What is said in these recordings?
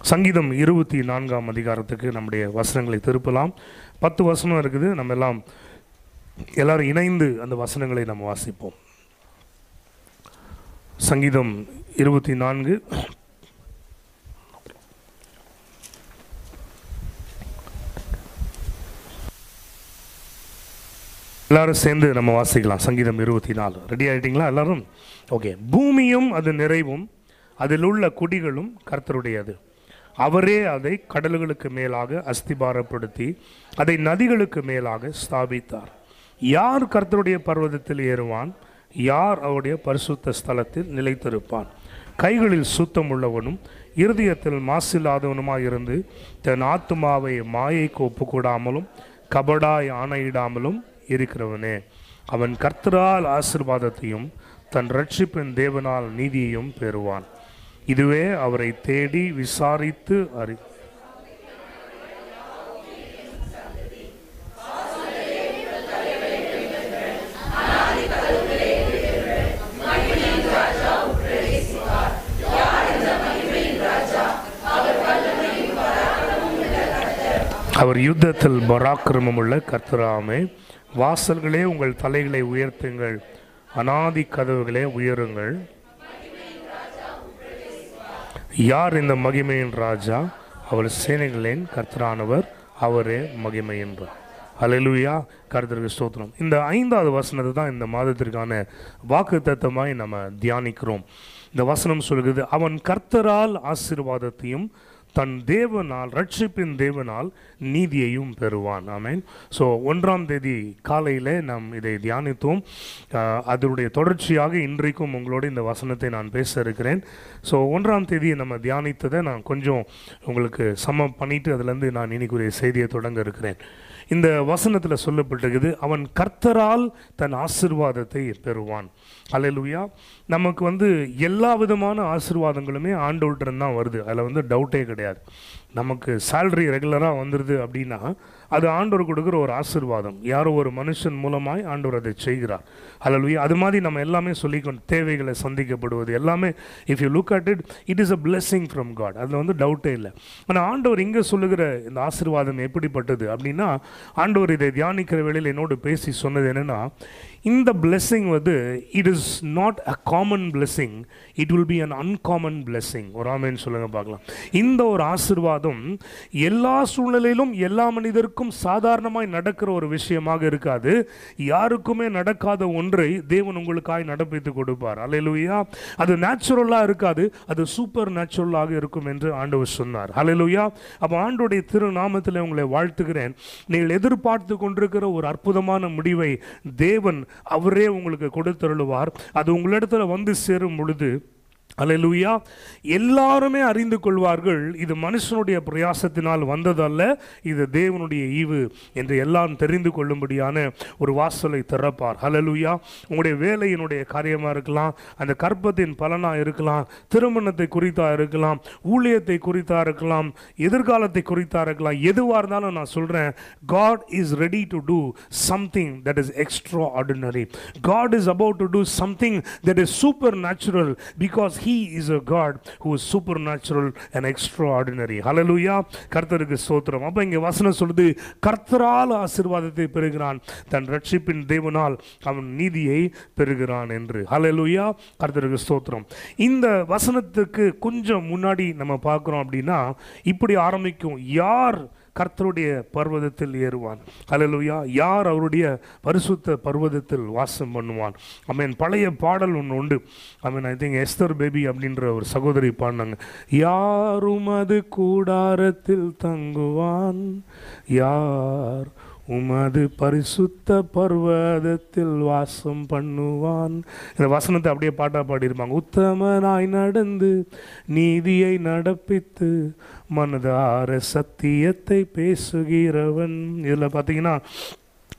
சங்கீதம் இருபத்தி நான்காம் அதிகாரத்துக்கு நம்முடைய வசனங்களை திருப்பலாம். பத்து வசனம் இருக்குது நம்ம எல்லாம் எல்லாரும் இணைந்து அந்த வசனங்களை நம்ம வாசிப்போம். சங்கீதம் இருபத்தி நான்கு. எல்லாரும் சேர்ந்து நம்ம வாசிக்கலாம். சங்கீதம் இருபத்தி நாலு. ரெடி ஆகிட்டிங்களா எல்லாரும்? ஓகே பூமியும் அது நிறைவும் அதில் உள்ள குடிகளும் கர்த்தருடையது. அவரே அதை கடல்களுக்கு மேலாக அஸ்திபாரப்படுத்தி அதை நதிகளுக்கு மேலாக ஸ்தாபித்தார். யார் கர்த்தருடைய பர்வதத்தில் ஏறுவான்? யார் அவருடைய பரிசுத்த ஸ்தலத்தில் நிலைத்திருப்பான்? கைகளில் சுத்தம் உள்ளவனும் இருதயத்தில் மாசில்லாதவனுமாய் இருந்து தன் ஆத்துமாவை மாயைக்கு ஒப்புக்கூடாமலும் கபடாய் ஆணையிடாமலும் இருக்கிறவனே. அவன் கர்த்தரால் ஆசிர்வாதத்தையும் தன் ரட்சிப்பின் தேவனால் நீதியையும் பெறுவான். இதுவே அவரை தேடி விசாரித்து அறி அவர் யுத்தத்தில் பராக்கிரமமுள்ள கர்த்தராமே வாசல்களே உங்கள் தலைகளை உயர்த்துங்கள் அனாதி கதவுகளே உயருங்கள். யார் இந்த மகிமையின் ராஜா? அவர் சேனைகளின் கர்த்தரானவர் அவரே மகிமை என்றார் அலையிலுயா கருத்திற்கு ஸ்தோத்திரம். இந்த ஐந்தாவது வசனத்தை தான் இந்த மாதத்திற்கான வாக்கு தத்துவமாய் நம்ம தியானிக்கிறோம். இந்த வசனம் சொல்கிறது அவன் கர்த்தரால் ஆசீர்வாதத்தையும் தன் தேவனால் ரட்சிப்பின் தேவனால் நீதியையும் பெறுவான். ஆமேன். ஸோ ஒன்றாம் தேதி காலையில் நாம் இதை தியானித்தோம். அதனுடைய தொடர்ச்சியாக இன்றைக்கும் உங்களோட இந்த வசனத்தை நான் பேச இருக்கிறேன். ஸோ ஒன்றாம் தேதி நம்ம தியானித்ததை நான் கொஞ்சம் உங்களுக்கு சமம் பண்ணிட்டு அதுலேருந்து நான் இன்னைக்குரிய செய்தியை தொடங்க இருக்கிறேன். இந்த வசனத்தில் சொல்லப்பட்டிருக்குது அவன் கர்த்தரால் தன் ஆசிர்வாதத்தை பெறுவான். அலையலுயா நமக்கு வந்து எல்லா விதமான ஆசீர்வாதங்களுமே ஆண்டோல்ட்டன் தான் வருது. அதில் வந்து டவுட்டே கிடையாது. நமக்கு சேல்ரி ரெகுலராக வந்துடுது அப்படின்னா அது ஆண்டவர் கொடுக்குற ஒரு ஆசிர்வாதம். யாரோ ஒரு மனுஷன் மூலமாய் ஆண்டவர் அதை செய்கிறார். அதில் அது மாதிரி நம்ம எல்லாமே சொல்லிக்கணும். தேவைகளை சந்திக்கப்படுவது எல்லாமே if you look at it it is a blessing from God அதில் வந்து டவுட்டே இல்லை. ஆனால் ஆண்டவர் இங்கே சொல்லுகிற இந்த ஆசீர்வாதம் எப்படிப்பட்டது அப்படின்னா ஆண்டவர் இதை தியானிக்கிற வேளையில் என்னோடு பேசி சொன்னது என்னென்னா இந்த பிளெஸ்ஸிங் வந்து it is not a common blessing it will be an uncommon blessing ஒரு ஆமேன்னு சொல்லுங்க பார்க்கலாம். இந்த ஒரு ஆசீர்வாதம் எல்லா சூழ்நிலையிலும் எல்லா மனிதருக்கும் சாதாரணமாய் நடக்கிற ஒரு விஷயமாக இருக்காது. யாருக்குமே நடக்காத ஒன்றை தேவன் உங்களுக்காய் நடப்பித்து கொடுப்பார். அலையலுயா அது நேச்சுரலாக இருக்காது அது சூப்பர் நேச்சுரலாக இருக்கும் என்று ஆண்டவர் சொன்னார். அலையலுயா அப்போ ஆண்டுடைய திருநாமத்தில் உங்களை வாழ்த்துகிறேன். நீங்கள் எதிர்பார்த்து கொண்டிருக்கிற ஒரு அற்புதமான முடிவை தேவன் அவரே உங்களுக்கு கொடுத்தருளுவார். அது உங்களிடத்தில் வந்து சேரும் பொழுது அலலூயா எல்லாருமே அறிந்து கொள்வார்கள் இது மனுஷனுடைய பிரயாசத்தினால் வந்ததல்ல இது தேவனுடைய ஈவு என்று எல்லாம் தெரிந்து கொள்ளும்படியான ஒரு வாசலை திறப்பார். அல்லேலூயா உங்களுடைய வேலையினுடைய காரியமாக இருக்கலாம் அந்த கற்பத்தின் பலனாக இருக்கலாம் திருமணத்தை குறித்தா இருக்கலாம் ஊழியத்தை குறித்தா இருக்கலாம் எதிர்காலத்தை குறித்தா இருக்கலாம் எதுவாக இருந்தாலும் நான் சொல்கிறேன் God is ready to do something that is extraordinary God is about to do something that is supernatural because he is a God who is supernatural and extraordinary hallelujah கர்த்தருக்கு சோத்திரம் அப்போ இங்கே வசனம் சொல்லுது கர்த்தரால் ஆசீர்வாதத்தை பெறுகிறான். தன் ரட்சிப்பின் தேவனால் அவன் நீதியை பெறுகிறான் என்று. ஹலலூயா கர்த்தருக்கு ஸ்தோத்திரம். இந்த வசனத்துக்கு கொஞ்சம் முன்னாடி நம்ம பார்க்குறோம் அப்படின்னா இப்படி ஆரம்பிக்கும் யார் கர்த்தருடைய பர்வதத்தில் ஏறுவான். அலலுயா யார் அவருடைய பரிசுத்த பர்வதத்தில் வாசம் பண்ணுவான்? அமீன் பழைய பாடல் ஒன்று உண்டு. Amen I think Esther Baby அப்படின்ற ஒரு சகோதரி பாடினாங்க. யாரும் அது கூடாரத்தில் தங்குவான். யார் உமது பரிசுத்த பர்வதத்தில் வாசம் பண்ணுவான். இந்த வசனத்தை அப்படியே பாட்டா பாடியிருப்பாங்க. உத்தமனாய் நடந்து நீதியை நடப்பித்து மனதார சத்தியத்தை பேசுகிறவன். இதில் பார்த்தீங்கன்னா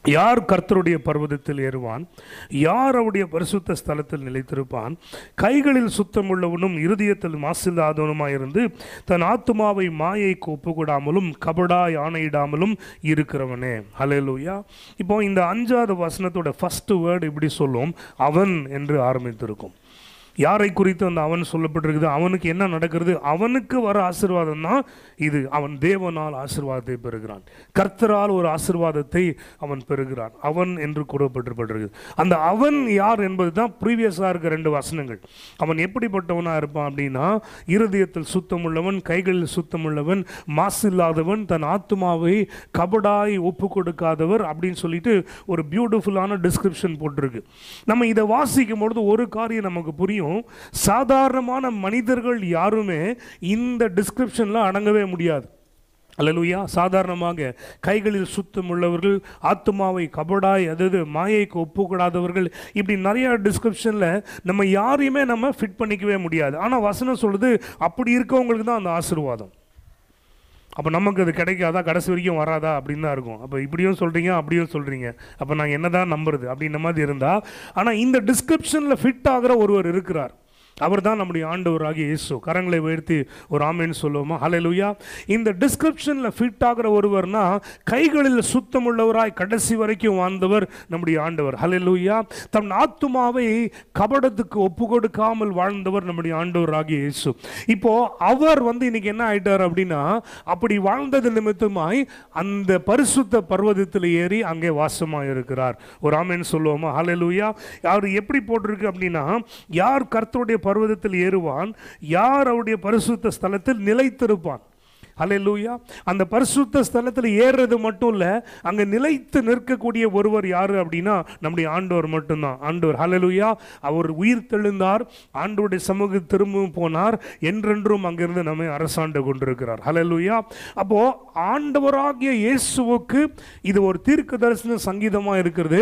யார் கர்த்தருடைய பர்வதத்தில் ஏறுவான்? யார் அவருடைய பரிசுத்த ஸ்தலத்தில் நிலைத்திருப்பான்? கைகளில் சுத்தமுள்ளவனும் இருதயத்தில் மாசில்லாதவனுமாயிருந்து தன் ஆத்துமாவை மாயைக்கு ஒப்புக்கூடாமலும் கபடா யானையிடாமலும் இருக்கிறவனே. ஹalleluya இப்போ இந்த அஞ்சாவது வசனத்தோட ஃபஸ்ட்டு வேர்டு இப்படி சொல்லும். அவன் என்று ஆரம்பித்திருக்கும். யாரை குறித்து அந்த அவன் சொல்லப்பட்டிருக்குது அவனுக்கு என்ன நடக்கிறது அவனுக்கு வர ஆசிர்வாதம் தான் இது. அவன் தேவனால் ஆசிர்வாதத்தை பெறுகிறான். கர்த்தரால் ஒரு ஆசீர்வாதத்தை அவன் பெறுகிறான். அவன் என்று கூறப்பட்டிருப்பட்டிருக்கு. அந்த அவன் யார் என்பது தான் ப்ரீவியஸாக இருக்க ரெண்டு வசனங்கள். அவன் எப்படிப்பட்டவனாக இருப்பான் அப்படின்னா இருதயத்தில் சுத்தமுள்ளவன் கைகளில் சுத்தமுள்ளவன் மாசு இல்லாதவன் தன் ஆத்மாவை கபடாய் ஒப்பு கொடுக்காதவர் அப்படின்னு சொல்லிட்டு ஒரு பியூட்டிஃபுல்லான டிஸ்கிரிப்ஷன் போட்டிருக்கு. நம்ம இதை வாசிக்கும் பொழுது ஒரு காரியம் நமக்கு புரியும். சாதாரணமான மனிதர்கள் யாருமே இந்த டிஸ்கிரிப்ஷனில் அடங்கவே முடியாது. அல்லலுயா. சாதாரணமாக கைகளில் சுத்தம் உள்ளவர்கள் ஆத்மாவை கபடாய் அதாவது மாயைக்கு ஒப்புக்கூடாதவர்கள் இப்படி நிறையா டிஸ்கிரிப்ஷனில் நம்ம யாரையுமே நம்ம ஃபிட் பண்ணிக்கவே முடியாது. ஆனால் வசனம் சொல்கிறது அப்படி இருக்கவங்களுக்கு தான் அந்த ஆசீர்வாதம். அப்போ நமக்கு அது கிடைக்காதா? கடைசி வரைக்கும் வராதா? அப்படின்னு தான் இருக்கும். அப்போ இப்படியும் சொல்கிறீங்க அப்படியும் சொல்கிறீங்க அப்போ நாங்கள் என்ன தான் நம்புறது அப்படின்ற மாதிரி இருந்தால் ஆனால் இந்த டிஸ்கிரிப்ஷனில் ஃபிட் ஆகிற ஒருவர் இருக்கிறார். அவர் தான் நம்முடைய ஆண்டவராகிய இயேசு. கரங்களை உயர்த்தி ஒரு ஆமைன்னு சொல்லுவோமா? ஹலலுயா இந்த டிஸ்கிரிப்ஷனில் ஃபிட் ஆகிற ஒருவர்னா கைகளில் சுத்தமுள்ளவராய் கடைசி வரைக்கும் வாழ்ந்தவர் நம்முடைய ஆண்டவர். ஹலலுயா தன் ஆத்துமாவை கபடத்துக்கு ஒப்பு கொடுக்காமல் வாழ்ந்தவர் நம்முடைய ஆண்டவராகிய இயேசு. இப்போ அவர் வந்து இன்னைக்கு என்ன ஆயிட்டார் அப்படின்னா அப்படி வாழ்ந்தது நிமித்தமாய் அந்த பரிசுத்த பர்வதத்தில் ஏறி அங்கே வாசமாக இருக்கிறார் ஒரு ஆமைன்னு சொல்லுவோமா? ஹலலுயா அவர் எப்படி போட்டிருக்கு அப்படின்னா யார் கர்த்தருடைய பர்வதத்தில் ஏறுவான் யார் அவருடைய பரிசுத்த ஸ்தலத்தில் நிலைத்திருப்பான்? ஹalleluya. அந்த பரிசுத்த ஸ்தலத்தில் ஏறுறது மட்டும் இல்லை அங்கே நிலைத்து நிற்கக்கூடிய ஒருவர் யார் அப்படின்னா நம்முடைய ஆண்டவர் மட்டும்தான். ஆண்டவர் ஹalleluya. அவர் உயிர் தெழுந்தார் ஆண்டவருடைய சமூக திரும்பவும் போனார் என்றென்றும் அங்கிருந்து நம்மை அரசாண்டு கொண்டிருக்கிறார். ஹalleluya. அப்போ ஆண்டவராகிய இயேசுவுக்கு இது ஒரு தீர்க்க தரிசன சங்கீதமாக இருக்கிறது.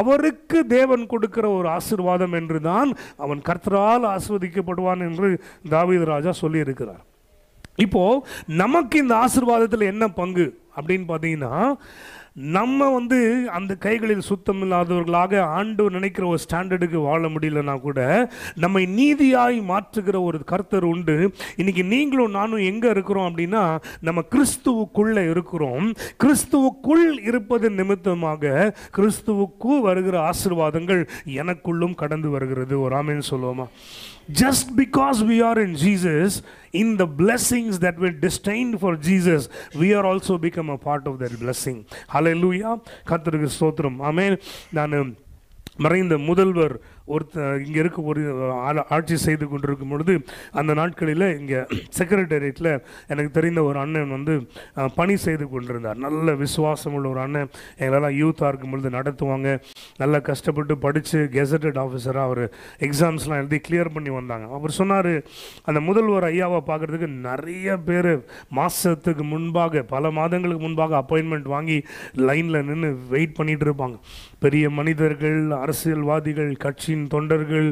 அவருக்கு தேவன் கொடுக்கிற ஒரு ஆசீர்வாதம் என்று தான் அவன் கர்த்தரால் ஆஸ்வதிக்கப்படுவான் என்று தாவீது ராஜா சொல்லியிருக்கிறார். இப்போது நமக்கு இந்த ஆசீர்வாதத்தில் என்ன பங்கு அப்படின்னு பார்த்தீங்கன்னா நம்ம வந்து அந்த கைகளில் சுத்தம் இல்லாதவர்களாக ஆண்டு நினைக்கிற ஒரு ஸ்டாண்டர்டுக்கு வாழ முடியலன்னா கூட நம்மை நீதியாய் மாற்றுகிற ஒரு கர்த்தர் உண்டு. இன்னைக்கு நீங்களும் நானும் எங்கே இருக்கிறோம் அப்படின்னா நம்ம கிறிஸ்துவுக்குள்ளே இருக்கிறோம். கிறிஸ்துவுக்குள் இருப்பது நிமித்தமாக கிறிஸ்துவுக்கு வருகிற ஆசீர்வாதங்கள் எனக்குள்ளும் கடந்து வருகிறது. ஒரு ஆமேன்னு சொல்லுவோமா? just because we are in Jesus, in the blessings that were destined for Jesus, we are also become a part of that blessing. Hallelujah. கர்த்தருக்கு ஸ்தோத்திரம் ஆமென் நான் மறைந்த முதல்வர் ஒருத்த இங்கே இருக்க ஒரு ஆட்சி செய்து கொண்டிருக்கும் பொழுது அந்த நாட்களில் இங்கே செக்ரட்டரியேட்டில் எனக்கு தெரிந்த ஒரு அண்ணன் வந்து பணி செய்து கொண்டிருந்தார். நல்ல விசுவாசம் உள்ள ஒரு அண்ணன். எங்களெல்லாம் யூத்தாக இருக்கும் பொழுது நடத்துவாங்க. நல்லா கஷ்டப்பட்டு படித்து கெசட்டட் ஆஃபீஸராக அவர் எக்ஸாம்ஸ்லாம் எழுதி கிளியர் பண்ணி வந்தாங்க. அவர் சொன்னார் அந்த முதல்வர் ஐயாவை பார்க்குறதுக்கு நிறைய பேர் மாதத்துக்கு முன்பாக பல மாதங்களுக்கு முன்பாக அப்பாயின்மெண்ட் வாங்கி லைனில் நின்று வெயிட் பண்ணிகிட்டு இருப்பாங்க. பெரிய மனிதர்கள் அரசியல்வாதிகள் கட்சி கட்சியின் தொண்டர்கள்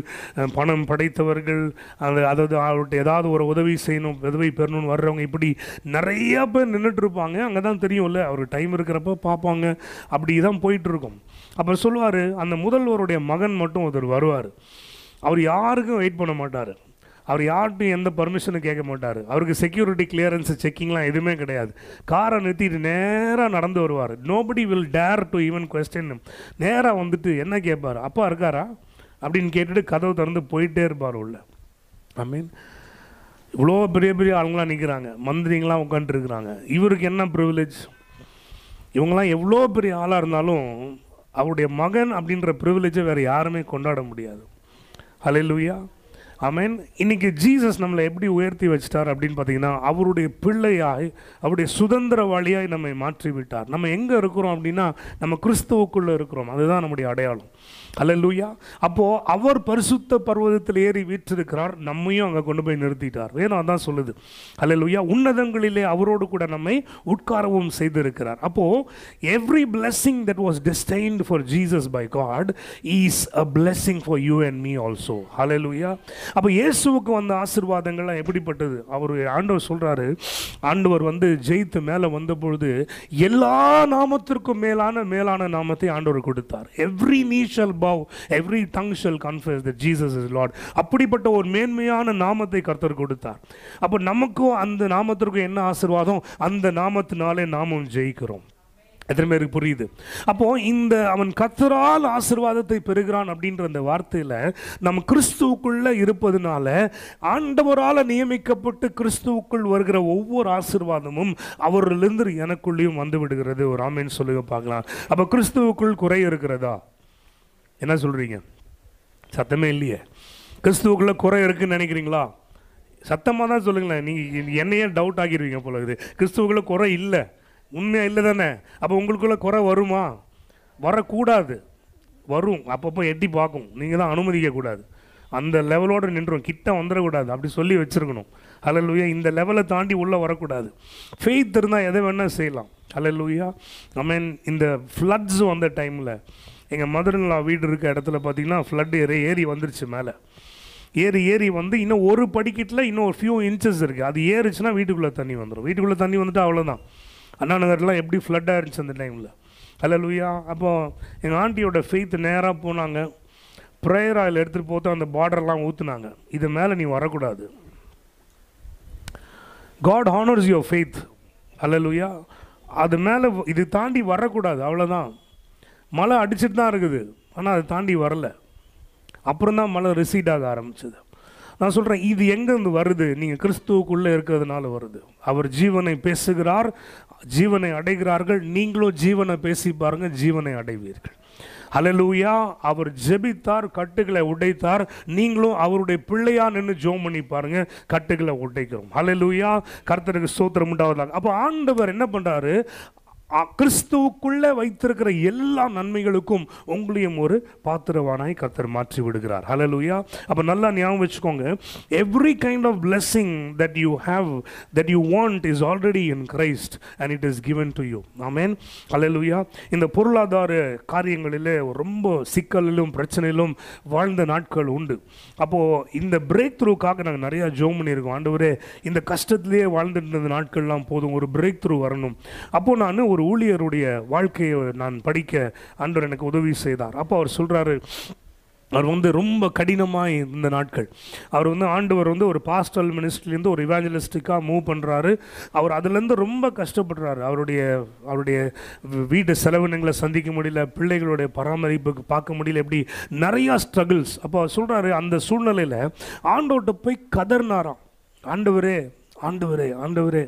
பணம் படைத்தவர்கள் அந்த அதாவது அவர்கிட்ட ஏதாவது ஒரு உதவி செய்யணும் உதவி பெறணும்னு வர்றவங்க இப்படி நிறைய பேர் நின்றுட்டு இருப்பாங்க அங்கே தான் தெரியும்ல அவர் டைம் இருக்கிறப்ப பார்ப்பாங்க. அப்படி தான் போயிட்டு இருக்கும் அப்போ சொல்லுவார் அந்த முதல்வருடைய மகன் மட்டும் ஒருத்தர் வருவார். அவர் யாருக்கும் வெயிட் பண்ண மாட்டார். அவர் யார்கிட்டும் எந்த பர்மிஷனும் கேட்க மாட்டார். அவருக்கு செக்யூரிட்டி கிளியரன்ஸ் செக்கிங்லாம் எதுவுமே கிடையாது. காரை நிறுத்திட்டு நேராக நடந்து வருவார். Nobody will dare to even question நேராக வந்துட்டு என்ன கேட்பார்? அப்பா இருக்காரா? அப்படின்னு கேட்டுட்டு கதவு திறந்து போயிட்டே இருப்பார் உள்ள. ஐ மீன் இவ்வளோ பெரிய பெரிய ஆளுங்களாம் நிற்கிறாங்க மந்திரிங்களாம் உட்காந்துருக்குறாங்க இவருக்கு என்ன ப்ரிவிலேஜ் இவங்கெல்லாம் எவ்வளோ பெரிய ஆளாக இருந்தாலும் அவருடைய மகன் அப்படின்ற ப்ரிவிலேஜை வேறு யாருமே கொண்டாட முடியாது. ஹalleluya ஆமென் இன்னைக்கு ஜீசஸ் நம்மளை எப்படி உயர்த்தி வச்சிட்டார் அப்படின்னு பார்த்தீங்கன்னா அவருடைய பிள்ளையாய் அவருடைய சுதந்திரவாளியாய் நம்மை மாற்றி விட்டார் நம்ம எங்கே இருக்கிறோம் அப்படின்னா நம்ம கிறிஸ்துவுக்குள்ளே இருக்கிறோம். அதுதான் நம்முடைய அடையாளம். ஹalleluya அப்போது அவர் பரிசுத்த பர்வதத்தில் ஏறி வீற்றிருக்கிறார். நம்மையும் அங்கே கொண்டு போய் நிறுத்திட்டார். வேணும் தான் சொல்லுது. ஹalleluya உன்னதங்களிலே அவரோடு கூட நம்மை உட்காரவும் செய்திருக்கிறார். அப்போது every blessing that was destined for Jesus by God is a blessing for you me also also. Hallelujah. அப்போ இயேசுவுக்கு வந்த ஆசீர்வாதங்கள்லாம் எப்படிப்பட்டது? அவர் ஆண்டவர் சொல்கிறாரு ஆண்டவர் வந்து ஜெயித்து மேலே வந்த பொழுது எல்லா நாமத்திற்கும் மேலான மேலான நாமத்தை ஆண்டவர் கொடுத்தார். Every knee shall bow every tongue shall confess that Jesus is lord அப்படிப்பட்ட ஒரு மேன்மையான நாமத்தை கர்த்தர் கொடுத்தார். அப்போ நமக்கும் அந்த நாமத்திற்கும் என்ன ஆசீர்வாதம்? அந்த நாமத்தினாலே நாமும் ஜெயிக்கிறோம். எத்தனை பேருக்கு புரியுது? அப்போ இந்த அவன் கத்தரால் ஆசீர்வாதத்தை பெறுகிறான் அப்படின்ற அந்த வார்த்தையில் நம்ம கிறிஸ்துவுக்குள்ளே இருப்பதுனால ஆண்டவரால் நியமிக்கப்பட்டு கிறிஸ்துவுக்குள் வருகிற ஒவ்வொரு ஆசீர்வாதமும் அவரிலிருந்து எனக்குள்ளேயும் வந்து விடுகிறது. ஒரு ஆமேன்னு சொல்லுங்க பார்க்கலாம். அப்போ கிறிஸ்துவுக்குள் குறை இருக்கிறதா? என்ன சொல்கிறீங்க சத்தமே இல்லையே. கிறிஸ்துவுக்குள்ளே குறை இருக்குன்னு நினைக்கிறீங்களா? சத்தமாக தான் சொல்லுங்களேன். நீங்கள் என்னையே டவுட் ஆகிருவீங்க போல இது கிறிஸ்துவுக்குள்ளே குறை இல்லை. உண்மையாக இல்லை தானே? அப்போ உங்களுக்குள்ளே குறை வருமா? வரக்கூடாது. வரும். அப்பப்போ எட்டி பார்க்கும். நீங்கள் தான் அனுமதிக்கக்கூடாது அந்த லெவலோடு நின்றோம். கிட்ட வந்துடக்கூடாது. அப்படி சொல்லி வச்சுருக்கணும். ஹalleluya இந்த லெவலை தாண்டி உள்ளே வரக்கூடாது. ஃபெய்த் இருந்தால் எதை வேணால் செய்யலாம். ஹalleluya ஐ மீன் இந்த ஃப்ளட்ஸ் வந்த டைமில் எங்கள் மதுரன்லா வீடு இருக்க இடத்துல பார்த்தீங்கன்னா ஃப்ளட் ஏறி ஏறி வந்துருச்சு மேலே. ஏறி ஏறி வந்து இன்னும் ஒரு படிக்கட்டில் இன்னும் ஒரு ஃபியூ இன்ச்சஸ் இருக்குது அது ஏறுச்சுன்னா வீட்டுக்குள்ளே தண்ணி வந்துடும் வீட்டுக்குள்ளே தண்ணி வந்துட்டு அவ்வளோதான் அண்ணா நகர்லாம் எப்படி ஃப்ளட்டாக இருந்துச்சு அந்த டைமில் ஹலோ லூயா அப்போ எங்கள் ஆண்டியோட ஃபெய்த் நேராக போனாங்க. ப்ரேயர் ஆயில் எடுத்துகிட்டு போட்டு அந்த பார்டர்லாம் ஊற்றுனாங்க இது மேலே நீ வரக்கூடாது. God honours your faith hallelujah அது மேலே இது தாண்டி வரக்கூடாது. அவ்வளோதான் மழை அடிச்சிட்டு தான் இருக்குது. ஆனால் அதை தாண்டி வரல. அப்புறம் தான் மழை ரிசீட் ஆக ஆரம்பிச்சது. நான் சொல்கிறேன் இது எங்கேருந்து வருது? நீங்கள் கிறிஸ்துவுக்குள்ளே இருக்கிறதுனால வருது. அவர் ஜீவனை பேசுகிறார் ஜீவனை அடைகிறார்கள். நீங்களும் ஜீவனை பேசி பாருங்கள் ஜீவனை அடைவீர்கள். அலலூயா அவர் ஜெபித்தார் கட்டுகளை உடைத்தார். நீங்களும் அவருடைய பிள்ளையா நின்று ஜோம் பண்ணி பாருங்க கட்டுகளை உடைக்கிறோம். அலலூயா கர்த்தருக்கு ஸ்தோத்திரம் உண்டாவதாக. அப்போ ஆண்டவர் என்ன பண்ணுறாரு கிறிஸ்துவுக்குள்ளே வைத்திருக்கிற எல்லா நன்மைகளுக்கும் உங்களையும் ஒரு பாத்திரவானாய் கர்த்தர் மாற்றி விடுகிறார். ஹலலுயா அப்போ நல்லா ஞாபகம் வச்சுக்கோங்க. Every kind of blessing that you have that you want is already in Christ and it is given to you amen hallelujah இந்த பொருளாதார காரியங்களிலே ரொம்ப சிக்கலிலும் பிரச்சனையிலும் வாழ்ந்த நாட்கள் உண்டு. அப்போது இந்த பிரேக் த்ரூக்காக நாங்கள் நிறையா ஜோம் பண்ணியிருக்கோம். ஆண்டவரே இந்த கஷ்டத்திலேயே வாழ்ந்துட்டு இருந்த நாட்கள்லாம் போதும். ஒரு பிரேக் த்ரூ வரணும். அப்போது நான் ஒரு ஊழியருடைய வாழ்க்கையை நான் படிக்க அன்றர் எனக்கு உதவி செய்தார். அப்போ அவர் சொல்கிறாரு அவர் வந்து ரொம்ப கடினமாக இருந்த நாட்கள். அவர் வந்து ஆண்டவர் வந்து ஒரு பாஸ்டல் மினிஸ்ட்ரிலேருந்து ஒரு இவாஞ்சலிஸ்டிக்காக மூவ் பண்ணுறாரு அவர் அதுலேருந்து ரொம்ப கஷ்டப்படுறாரு. அவருடைய அவருடைய வீட்டு செலவினங்களை சந்திக்க முடியல பிள்ளைகளுடைய பராமரிப்புக்கு பார்க்க முடியல எப்படி நிறையா ஸ்ட்ரகிள்ஸ் அப்போ அவர் சொல்கிறாரு அந்த சூழ்நிலையில் ஆண்டோட்ட போய் கதர்னாராம். ஆண்டவரே ஆண்டவரே ஆண்டவரே.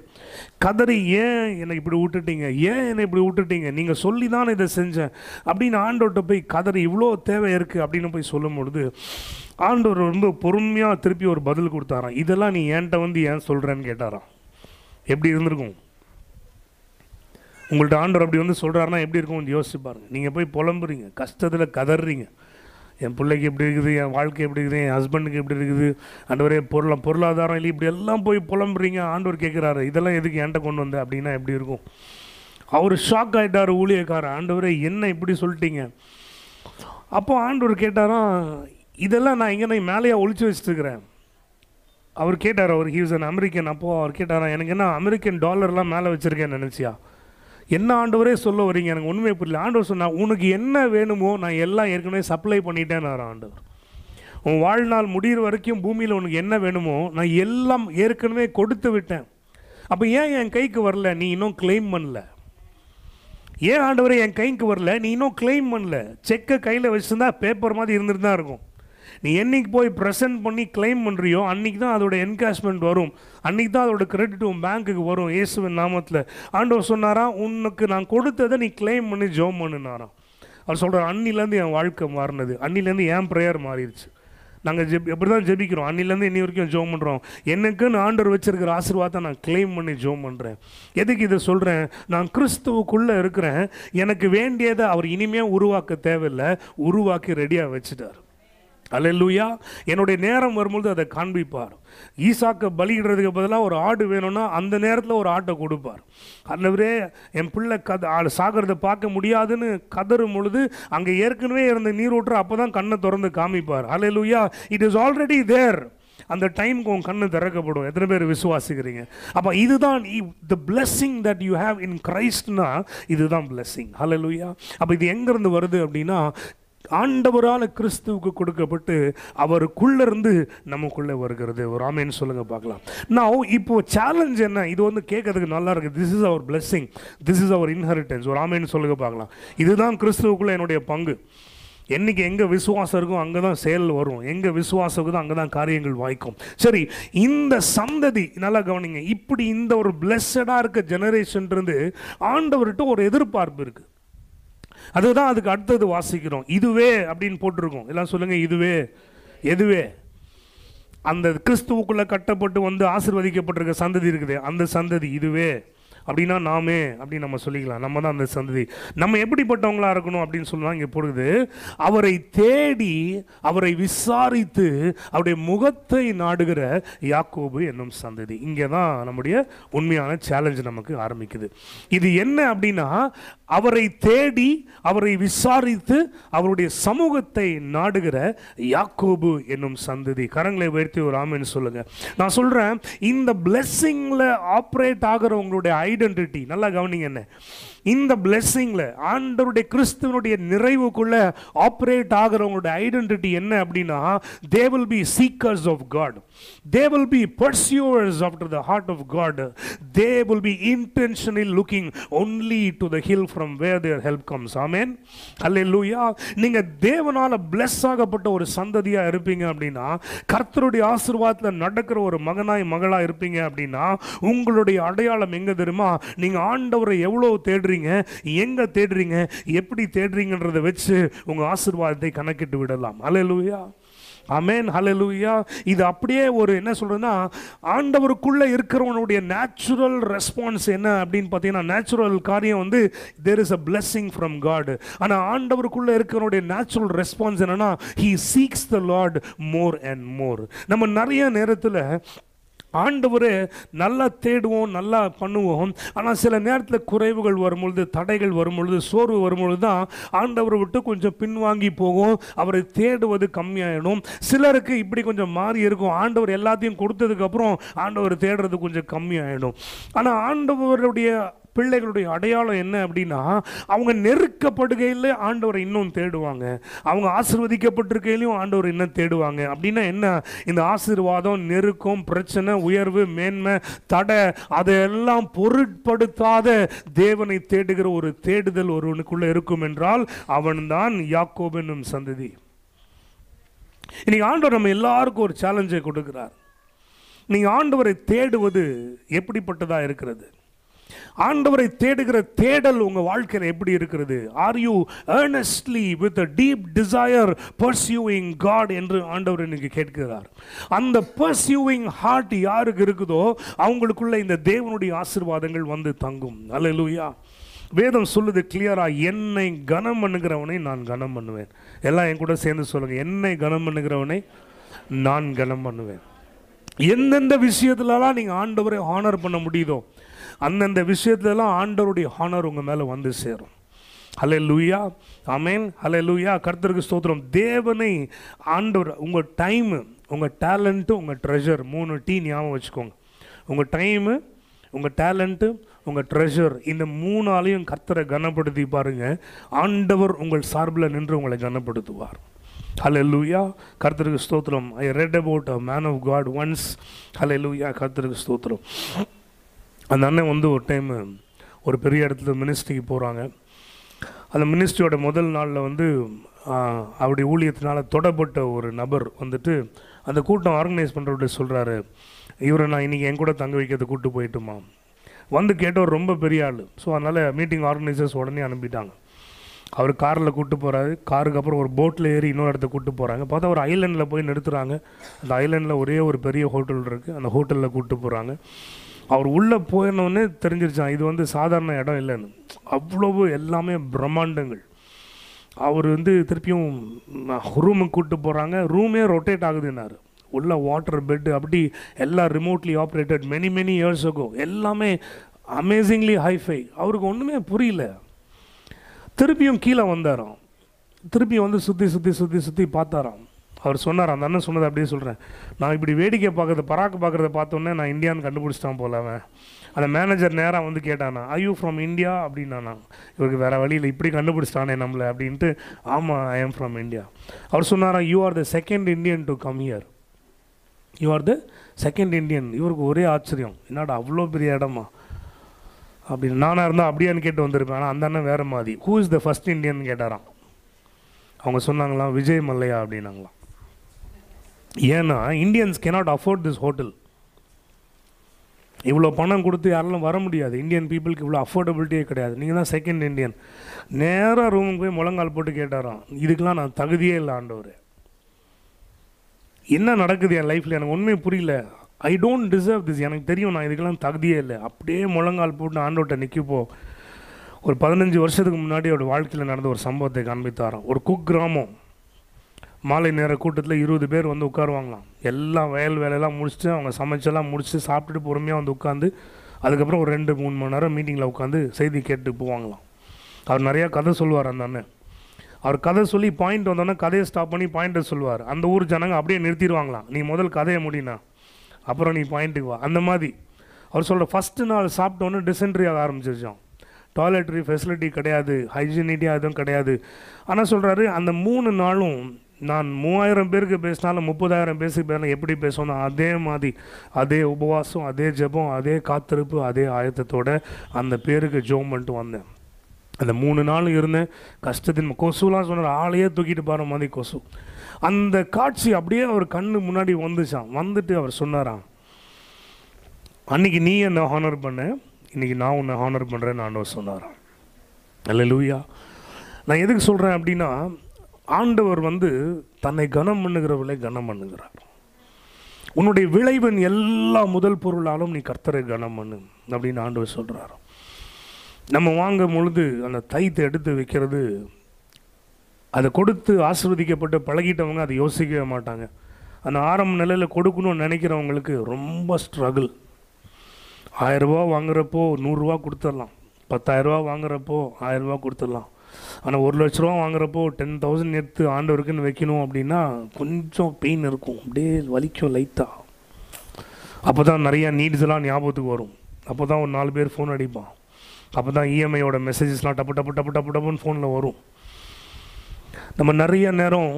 கதறி ஏன் என்னை இப்படி விட்டுட்டீங்க? ஏன் என்னை இப்படி விட்டுட்டீங்க? நீங்கள் சொல்லி தான் இதை செஞ்சேன். அப்படின்னு ஆண்டவர்கிட்ட போய் கதறி இவ்வளோ தேவை இருக்குது அப்படின்னு போய் சொல்லும் பொழுது ஆண்டவர் ரொம்ப பொறுமையாக திருப்பி ஒரு பதில் கொடுத்தாராம். இதெல்லாம் நீ என்கிட்ட வந்து ஏன் சொல்கிறேன்னு கேட்டாராம். எப்படி இருந்திருக்கும்? உங்கள்கிட்ட ஆண்டவர் அப்படி வந்து சொல்கிறாருன்னா எப்படி இருக்கும்? யோசிச்சு பாருங்கள் நீங்கள் போய் புலம்புறீங்க கஷ்டத்தில் கதறீங்க. என் பிள்ளைக்கு எப்படி இருக்குது என் வாழ்க்கை எப்படி இருக்குது என் ஹஸ்பண்டுக்கு எப்படி இருக்குது ஆண்டவரே பொருளா பொருளாதாரம் இல்லை இப்படி எல்லாம் போய் புலம்புறீங்க ஆண்டவர் கேட்குறாரு இதெல்லாம் எதுக்கு என்கிட்ட கொண்டு வந்த அப்படின்னா எப்படி இருக்கும்? அவர் ஷாக் ஆகிட்டார் ஊழியக்காரர். ஆண்டவரே என்ன இப்படி சொல்லிட்டீங்க? அப்போ ஆண்டவர் கேட்டாராம் இதெல்லாம் நான் இங்கே நான் மேலேயே ஒழிச்சு வச்சுட்டுருக்கிறேன். அவர் கேட்டார் அவர் ஹீஸ் அன் அமெரிக்கன் அப்போது அவர் கேட்டாராம் எனக்கு என்ன அமெரிக்கன் டாலர்லாம் மேலே வச்சுருக்கேன் நினச்சியா? என்ன ஆண்டவரே சொல்ல வரீங்க? எனக்கு ஒன்றுமே புரியல. ஆண்டவர் சொன்னால் உனக்கு என்ன வேணுமோ நான் எல்லாம் ஏற்கனவே சப்ளை பண்ணிட்டேன்னு ஆண்டவர். உன் வாழ்நாள் முடிகிற வரைக்கும் பூமியில் உனக்கு என்ன வேணுமோ நான் எல்லாம் ஏற்கனவே கொடுத்து விட்டேன். அப்போ ஏன் என் கைக்கு வரல? நீ இன்னும் கிளைம் பண்ணல. ஏன் ஆண்டவரே என் கைக்கு வரல? நீ இன்னும் கிளைம் பண்ணல. செக்கை கையில் வச்சுருந்தா பேப்பர் மாதிரி இருந்துட்டு தான் இருக்கும். நீ என்னைக்கு போய் ப்ரெசென்ட் பண்ணி க்ளைம் பண்ணுறியோ அன்றைக்கி தான் அதோட என்கேஷ்மெண்ட் வரும். அன்றைக்கி தான் அதோட கிரெடிட் உன் பேங்க்குக்கு வரும் இயேசுவின் நாமத்தில். ஆண்டவர் சொன்னாரா உனக்கு நான் கொடுத்ததை நீ கிளைம் பண்ணி ஜோம் பண்ணுனாராம். அவர் சொல்கிறார் அன்னிலேருந்து என் வாழ்க்கை மாறினது. அன்னிலேருந்து என் ப்ரேயர் மாறிடுச்சு. நாங்கள் ஜெப் எப்படி தான் ஜெபிக்கிறோம்? அன்னிலேருந்து இன்னி வரைக்கும் ஜோம் பண்ணுறோம் எனக்குன்னு ஆண்டர் வச்சிருக்கிற ஆசீர்வாதத்தை நான் க்ளைம் பண்ணி ஜோம் பண்ணுறேன் எதுக்கு இதை சொல்கிறேன் நான் கிறிஸ்துவுக்குள்ளே இருக்கிறேன். எனக்கு வேண்டியதை அவர் இனிமேல் உருவாக்க தேவையில்லை. உருவாக்கி ரெடியாக வச்சுட்டார். அல்லேலூயா என்னுடைய நேரம் வரும்பொழுது அதை காண்பிப்பார். ஈசாக்கை பலியிடுறதுக்கு பதிலாக ஒரு ஆடு வேணும்னா அந்த நேரத்தில் ஒரு ஆட்டை கொடுப்பார். அந்தவரே என் பிள்ளை கத ஆள் சாகிறத பார்க்க முடியாதுன்னு கதறும் பொழுது அங்கே ஏற்கனவே இருந்த நீரூற்று அப்போ தான் கண்ணை திறந்து காமிப்பார். Hallelujah it is already there அந்த டைமுக்கு உன் கண்ணு திறக்கப்படும். எத்தனை பேர் விசுவாசிக்கிறீங்க? அப்போ இதுதான் the blessing that you have in கிரைஸ்ட்னா இதுதான் ஹலெ லூயா அப்போ இது எங்கேருந்து வருது அப்படின்னா ஆண்டவரான கிறிஸ்துவுக்கு கொடுக்கப்பட்டு அவருக்குள்ளேருந்து நமக்குள்ளே வருகிறது. ஒரு ஆமேன்னு சொல்லுங்கள் பார்க்கலாம். நான் இப்போ சேலஞ்ச் என்ன? இது வந்து கேட்கறதுக்கு நல்லா இருக்குது this is our blessing this is our inheritance ஒரு ஆமேன்னு சொல்லுங்க பார்க்கலாம். இதுதான் கிறிஸ்துவுக்குள்ளே என்னுடைய பங்கு. என்னைக்கு எங்கே விசுவாசம் இருக்கும் அங்கே தான் செயல் வரும். எங்கே விசுவாசம் இருக்குதோ அங்கே தான் காரியங்கள் வாய்க்கும். சரி இந்த சந்ததி நல்லா கவனிங்க. இப்படி இந்த ஒரு பிளெஸ்ஸடாக இருக்க ஜெனரேஷன் இருந்து ஆண்டவர்கிட்ட ஒரு எதிர்பார்ப்பு இருக்குது அதுதான் அதுக்கு அடுத்தது வாசிக்கிறோம். இதுவே அப்படின்னு போட்டிருக்கோம். எல்லாம் சொல்லுங்க இதுவே எதுவே? அந்த கிறிஸ்துவுக்குள்ளே கட்டப்பட்டு வந்து ஆசிர்வதிக்கப்பட்டிருக்க சந்ததி இருக்குது அந்த சந்ததி இதுவே. அப்படின்னா நாமே அப்படின்னு நம்ம சொல்லிக்கலாம். நம்ம தான் அந்த சந்ததி. நம்ம எப்படிப்பட்டவங்களாக இருக்கணும் அப்படின்னு சொல்லலாம் இங்கே பொழுது அவரை தேடி அவரை விசாரித்து அவருடைய முகத்தை நாடுகிற யாக்கோபு என்னும் சந்ததி. இங்கே தான் நம்முடைய உண்மையான சேலஞ்ச் நமக்கு ஆரம்பிக்குது. இது என்ன அப்படின்னா அவரை தேடி அவரை விசாரித்து அவருடைய சமூகத்தை நாடுகிற யாக்கோபு என்னும் சந்ததி. கரங்களை உயர்த்தி ஒரு ஆமென்னு சொல்லுங்க. நான் சொல்றேன் இந்த பிளெஸ்ஸிங்கில் ஆப்ரேட் ஆகிறவங்களுடைய ஐடென்டிட்டி நல்லா கவனிங்க என்ன. இந்த பிளெஸ்ஸிங்கில் ஆண்டவருடைய கிறிஸ்துவனுடைய நிறைவுக்குள்ள ஆப்ரேட் ஆகிறவங்களுடைய ஐடென்டிட்டி என்ன அப்படின்னா they will be seekers of God they will be pursuers after the heart of God they will be intentionally looking only to the hill from where their help comes amen hallelujah நீங்க தேவனால plus ஆகப்பட்ட ஒரு சந்ததியா இருப்பீங்க அப்படின்னா கர்த்தருடைய ஆசிர்வாதத்தில் நடக்கிற ஒரு மகனாய் மகளா இருப்பீங்க அப்படின்னா உங்களுடைய அடையாளம் எங்க தெரியுமா? நீங்க ஆண்டவரை எவ்வளவு தேடுறீங்க? எங்க தேடுறீங்க? எப்படி தேடுறீங்கன்றதை வச்சு உங்க ஆசிர்வாதத்தை கணக்கிட்டு விடலாம். அல்லேலூயா அமேன் ஹalleluya இது அப்படியே ஒரு என்ன சொல்றதுன்னா ஆண்டவருக்குள்ள இருக்கிறவனுடைய நேச்சுரல் ரெஸ்பான்ஸ் என்ன அப்படின்னு பார்த்தீங்கன்னா நேச்சுரல் காரியம் வந்து there is a blessing from God ஆனால் ஆண்டவருக்குள்ள இருக்கிறவனுடைய நேச்சுரல் ரெஸ்பான்ஸ் என்னன்னா he seeks the lord more and more நம்ம நிறைய நேரத்தில் ஆண்டவர் நல்லா தேடுவோம் நல்லா பண்ணுவோம். ஆனால் சில நேரத்தில் குறைவுகள் வரும்பொழுது தடைகள் வரும்பொழுது சோர்வு வரும்பொழுது தான் ஆண்டவரை விட்டு கொஞ்சம் பின்வாங்கி போகும். அவரை தேடுவது கம்மியாயிடும். சிலருக்கு இப்படி கொஞ்சம் மாறி இருக்கும். ஆண்டவர் எல்லாத்தையும் கொடுத்ததுக்கப்புறம் ஆண்டவர் தேடுறது கொஞ்சம் கம்மியாயிடும். ஆனால் ஆண்டவருடைய பிள்ளைகளுடைய அடையாளம் என்ன அப்படின்னா அவங்க நெருக்கப்படுகையில் ஆண்டவரை இன்னும் தேடுவாங்க. அவங்க ஆசிர்வதிக்கப்பட்டிருக்கையிலையும் ஆண்டவர் இன்னும் தேடுவாங்க. அப்படின்னா என்ன? இந்த ஆசீர்வாதம் நெருக்கம் பிரச்சனை உயர்வு மேன்மை தடை அதையெல்லாம் பொருட்படுத்தாத தேவனை தேடுகிற ஒரு தேடுதல் ஒருவனுக்குள்ள இருக்கும் என்றால் அவன்தான் யாக்கோப் என்னும் சந்ததி. இன்னைக்கு ஆண்டவர் நம்ம எல்லாருக்கும் ஒரு சேலஞ்சை கொடுக்கிறார். நீங்கள் ஆண்டவரை தேடுவது எப்படிப்பட்டதாக இருக்கிறது? ஆண்டவரை தேடுகிற தேடல் உங்கள் வாழ்க்கையில் எப்படி இருக்கிறது? Are you earnestly with a deep desire pursuing God என்று ஆண்டவர் இன்னைக்கு கேட்கிறார். அந்த பர்சியூவிங் ஹார்ட் யாருக்கு இருக்குதோ அவங்களுக்குள்ள இந்த தேவனுடைய ஆசீர்வாதங்கள் வந்து தங்கும். அல்லேலூயா வேதம் சொல்லுது கிளியராக என்னை கனம் பண்ணுகிறவனை நான் கனம் பண்ணுவேன். எல்லாம் என் கூட சேர்ந்து சொல்லுங்கள் என்னை கனம் பண்ணுகிறவனை நான் கனம் பண்ணுவேன். எந்தெந்த விஷயத்துலலாம் நீங்கள் ஆண்டவரை ஹானர் பண்ண முடியுதோ அந்தந்த விஷயத்துலலாம் ஆண்டவருடைய ஹானர் உங்கள் மேலே வந்து சேரும். ஹலே லூயா அமேன் ஹலே லூயா கர்த்தருக்கு ஸ்தோத்திரம். தேவனை ஆண்டவர் உங்கள் டைமு உங்கள் டேலண்ட்டு உங்கள் ட்ரெஷர் மூணு டீ ஞாபகம் வச்சுக்கோங்க. உங்கள் டைமு உங்கள் டேலண்ட்டு உங்கள் ட்ரெஷர் இந்த மூணாலையும் கர்த்தரை கனப்படுத்தி பாருங்கள் ஆண்டவர் உங்கள் சார்பில் நின்று உங்களை கனப்படுத்துவார். லூயா கர்த்தருக்கு ஸ்தோத்திரம். I read about a man of God once hallelujah. கர்த்தருக்கு ஸ்தோத்திரம். அந்த அண்ணன் வந்து ஒரு டைம் ஒரு பெரிய இடத்துல மினிஸ்ட்ரிக்கு போகிறாங்க அந்த மினிஸ்ட்ரியோட முதல் நாளில் வந்து அவருடைய ஊழியத்தினால் தொடப்பட்ட ஒரு நபர் வந்துட்டு அந்த கூட்டம் ஆர்கனைஸ் பண்ணுறவர்கிட்ட சொல்கிறாரு இவரை நான் இன்றைக்கி என் கூட தங்க வைக்கிறது கூட்டு போயிட்டுமா? வந்து கேட்டவர் ரொம்ப பெரிய ஆள். ஸோ அதனால் மீட்டிங் ஆர்கனைசர்ஸ் உடனே அனுப்பிட்டாங்க. அவர் காரில் கூட்டு போகிறாரு காருக்கு அப்புறம் ஒரு போட்டில் ஏறி இன்னொரு இடத்த கூப்பிட்டு போகிறாங்க பார்த்தா ஒரு ஐலண்டில் போய் நிறுத்துகிறாங்க அந்த ஐலண்டில் ஒரே ஒரு பெரிய ஹோட்டல் இருக்குது அந்த ஹோட்டலில் கூப்பிட்டு போகிறாங்க அவர் உள்ளே போயினோடனே தெரிஞ்சிருச்சான் இது வந்து சாதாரண இடம் இல்லைன்னு. அவ்வளவு எல்லாமே பிரம்மாண்டங்கள். அவர் வந்து திருப்பியும் ரூமுக்கு கூப்பிட்டு போகிறாங்க ரூமே ரொட்டேட் ஆகுதுன்னாரு. உள்ள வாட்டர் பெட்டு அப்படி எல்லாம் remotely operated many many years ago. எல்லாமே அமேசிங்லி ஹைஃபை அவருக்கு ஒன்றுமே புரியல. திருப்பியும் கீழே வந்தாராம். திருப்பி வந்து சுற்றி சுற்றி சுற்றி சுற்றி பார்த்தாராம். அவர் சொன்னார் அந்த அண்ணன் சொன்னது அப்படியே சொல்கிறேன் நான் இப்படி வேடிக்கை பார்க்குறது பராக்கு பார்க்குறத பார்த்தோன்னே நான் இந்தியான்னு கண்டுபிடிச்சிட்டான் போல அவன். அந்த மேனேஜர் நேராக வந்து கேட்டானா ஐ யூ ஃப்ரம் இந்தியா அப்படின்னா இவருக்கு வேறு வழியில் இப்படி கண்டுபிடிச்சிட்டானே நம்மளை அப்படின்ட்டு ஆமாம் ஐ ஆம் ஃப்ரம் இந்தியா அவர் சொன்னாரா you are the second Indian to come here you are the second Indian இவருக்கு ஒரே ஆச்சரியம். என்னடா அவ்வளோ பெரிய இடமா? அப்படின்னு. நானாக இருந்தால் அப்படியான்னு கேட்டு வந்திருப்பேன். ஆனால் அந்த அண்ணன் வேறு மாதிரி. Who is the first Indian கேட்டாராம். அவங்க சொன்னாங்களாம் விஜய் மல்லையா? அப்படின்னாங்களாம். ஏன்னா Indians cannot afford this hotel இவ்வளோ பணம் கொடுத்து யாரெல்லாம் வர முடியாது. இந்தியன் பீப்புளுக்கு இவ்வளோ அஃபோர்டபிலிட்டியே கிடையாது. நீங்கள் தான் செகண்ட் இந்தியன் நேராக ரூமுக்கு போய் முழங்கால் போட்டு கேட்டாராம் இதுக்கெலாம் நான் தகுதியே இல்லை ஆண்டவர். என்ன நடக்குது என் லைஃப்பில் எனக்கு உண்மையை புரியல. ஐ டோன்ட் டிசர்வ் திஸ் எனக்கு தெரியும் நான் இதுக்கெல்லாம் தகுதியே இல்லை. அப்படியே முழங்கால் போட்டு ஆண்டோட்ட நிற்கிப்போ ஒரு பதினஞ்சு வருஷத்துக்கு முன்னாடி அவரோட வாழ்க்கையில் நடந்த ஒரு சம்பவத்தை காண்பித்தாராம். ஒரு குக் கிராமம் மாலை நேர கூட்டத்தில் இருபது பேர் வந்து உட்காருவாங்களாம். எல்லாம் வயல் வேலையெல்லாம் முடிச்சுட்டு அவங்க சமைச்செல்லாம் முடிச்சுட்டு சாப்பிட்டுட்டு பொறுமையாக வந்து உட்காந்து அதுக்கப்புறம் ஒரு ரெண்டு மூணு மணி நேரம் மீட்டிங்கில் உட்காந்து செய்தி கேட்டு போவாங்களாம். அவர் நிறையா கதை சொல்லுவார் அந்த அண்ணன். அவர் கதை சொல்லி பாயிண்ட் வந்தோன்னே கதையை ஸ்டாப் பண்ணி பாயிண்ட்டை சொல்லுவார். அந்த ஊர் ஜனங்க அப்படியே நிறுத்திடுவாங்களாம். நீ முதல் கதையை முடினா அப்புறம் நீ பாயிண்ட்டுக்கு வா. அந்த மாதிரி. அவர் சொல்கிற ஃபஸ்ட்டு நாள் சாப்பிட்டோன்னே டிசென்ட்ரி ஆக ஆரம்பிச்சிருச்சோம். டாய்லெட்ரி ஃபெசிலிட்டி கிடையாது ஹைஜீனிட்டியாக எதுவும் கிடையாது. ஆனால் சொல்கிறாரு அந்த மூணு நாளும் நான் மூவாயிரம் பேருக்கு பேசினாலும் முப்பதாயிரம் பேருக்கு பேசினா எப்படி பேசணும் அதே மாதிரி அதே உபவாசம் அதே ஜெபம் அதே காத்திருப்பு அதே ஆயத்தத்தோட அந்த பேருக்கு ஜோம் பண்ணிட்டு வந்தேன். அந்த மூணு நாள் இருந்தேன். கஷ்டத்தின் கொசுலாம் சொன்னார் ஆளையே தூக்கிட்டு போகிற மாதிரி கொசு. அந்த காட்சி அப்படியே அவர் கண்ணு முன்னாடி வந்துச்சான் வந்துட்டு அவர் சொன்னாராம் அன்னைக்கு நீ என்னை ஹானர் பண்ண இன்னைக்கு நான் உன்னை ஹானர் பண்ணுறேன்னு ஆண்டவர் சொன்னாராம். அல்ல லூயா நான் எதுக்கு சொல்கிறேன் அப்படின்னா ஆண்டவர் வந்து தன்னை கனம் பண்ணுகிறவளை கனம் பண்ணுகிறார். உன்னுடைய விளைவின் எல்லா முதல் பொருளாலும் நீ கர்த்தரை கனம் பண்ணு அப்படின்னு ஆண்டவர் சொல்கிறார் நம்ம வாங்கும் பொழுது அந்த தைத்தை எடுத்து வைக்கிறது அதை கொடுத்து ஆசிர்வதிக்கப்பட்டு பழகிட்டவங்க அதை யோசிக்கவே மாட்டாங்க. அந்த ஆரம்ப நிலையில் கொடுக்கணும்னு நினைக்கிறவங்களுக்கு ரொம்ப ஸ்ட்ரகிள் ஆயிரரூபா வாங்குறப்போ நூறுரூவா கொடுத்துடலாம். பத்தாயிரரூபா வாங்குறப்போ ஆயிரரூபா கொடுத்துடலாம். ஆனால் ஒரு லட்ச ரூபா வாங்குறப்போ டென் தௌசண்ட் எடுத்து ஆண்டவருக்குன்னு வைக்கணும் அப்படின்னா கொஞ்சம் பெயின் இருக்கும். அப்படியே வலிக்கும் லைட்டாக அப்போ தான் நிறையா நீட்ஸ் எல்லாம் ஞாபகத்துக்கு வரும். அப்போ தான் ஒரு நாலு பேர் ஃபோன் அடிப்பான். அப்போ தான் இஎம்ஐயோட மெசேஜஸ்லாம் டப்பு டப்பு டப்பு டப்பு டப்புன்னு ஃபோனில் வரும். நம்ம நிறைய நேரம்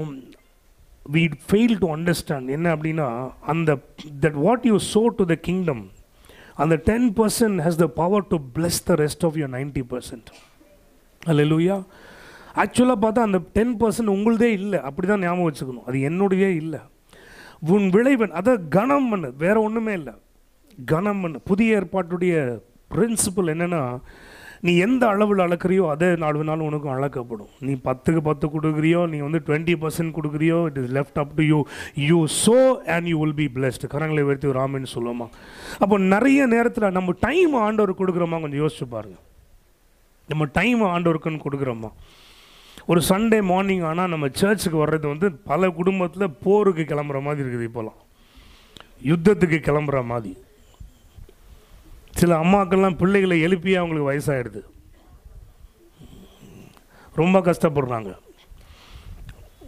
வி ஃபெயில் டு அண்டர்ஸ்டாண்ட் என்ன அப்படின்னா அந்த that what you sow to the kingdom அந்த ten percent has the power to bless the rest of your ninety percent அல்ல ஆக்சுவலாக பார்த்தா அந்த டென் பர்சன்ட் உங்களுதே இல்லை. அப்படி தான் ஞாபகம் வச்சுக்கணும். அது என்னுடைய இல்லை. உன் விளைவன் அதை கனம் பண்ணு. வேறு ஒன்றுமே இல்லை. கனம் பண்ணு. புதிய ஏற்பாட்டுடைய பிரின்சிபல் என்னென்னா நீ எந்த அளவில் அளக்குறியோ அதே நாலு நாள் உனக்கும் அளக்கப்படும். நீ பத்துக்கு பத்து கொடுக்குறியோ நீ வந்து twenty percent கொடுக்குறியோ it is left up to you you sow and you will be blessed கரங்களை உயர்த்தி ராமின்னு சொல்லுவோமா? அப்போ நிறைய நேரத்தில் நம்ம டைம் ஆண்டவர் கொடுக்குறோமா கொஞ்சம் யோசிச்சு பாருங்கள் நம்ம டைம் ஆண்டவருக்குன்னு கொடுக்குறோமா? ஒரு சண்டே மார்னிங் ஆனால் நம்ம சர்ச்சுக்கு வர்றது வந்து பல குடும்பத்தில் போருக்கு கிளம்புற மாதிரி இருக்குது இப்போலாம். யுத்தத்துக்கு கிளம்புற மாதிரி. சில அம்மாக்கள்லாம் பிள்ளைகளை எழுப்பி அவங்களுக்கு வயசாகிடுது ரொம்ப கஷ்டப்படுறாங்க.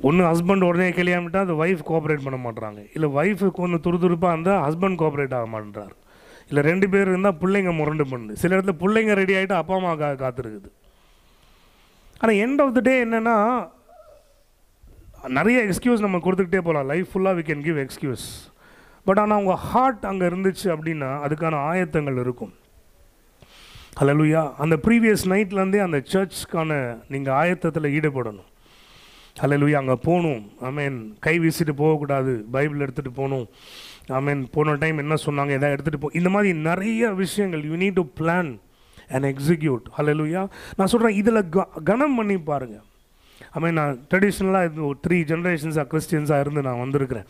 ஒன்று ஹஸ்பண்ட் உடனே கல்யாணிட்டா அந்த ஒய்ஃப் கோஆப்ரேட் பண்ண மாட்றாங்க. இல்லை ஒய்ஃபு கொஞ்சம் துருதுருப்பாக இருந்தால் ஹஸ்பண்ட் கோஆப்ரேட் ஆக மாட்டேறார் இல்லை ரெண்டு பேர் இருந்தால் பிள்ளைங்க முரண்டு பண்ணுது. சில இடத்துல பிள்ளைங்க ரெடி ஆகிட்டு அப்பா அம்மா கா காத்திருக்குது. ஆனால் எண்ட் ஆஃப் த டே என்னென்னா நிறைய எக்ஸ்கியூஸ் நம்ம கொடுத்துக்கிட்டே போகலாம் லைஃப் ஃபுல்லாக we can give excuse but ஆனால் உங்கள் ஹார்ட் அங்கே இருந்துச்சு அப்படின்னா அதுக்கான ஆயத்தங்கள் இருக்கும். ஹலலுயா அந்த ப்ரீவியஸ் நைட்லேருந்தே அந்த சர்ச்சுக்கான நீங்கள் ஆயத்தத்தில் ஈடுபடணும். ஹலலுயா அங்கே போகணும். ஐ மீன் கை வீசிட்டு போகக்கூடாது. பைபிள் எடுத்துகிட்டு போகணும். ஐ மீன் போன டைம் என்ன சொன்னாங்க? எதாவது எடுத்துகிட்டு போ. இந்த மாதிரி நிறைய விஷயங்கள் you need to plan and execute hallelujah நான் சொல்கிறேன் இதில் க கனம் பண்ணி பாருங்கள் ஐ மீன் நான் ட்ரெடிஷ்னலாக இது ஒரு த்ரீ ஜென்ரேஷன்ஸாக கிறிஸ்டியன்ஸாக இருந்து நான் வந்திருக்கிறேன்.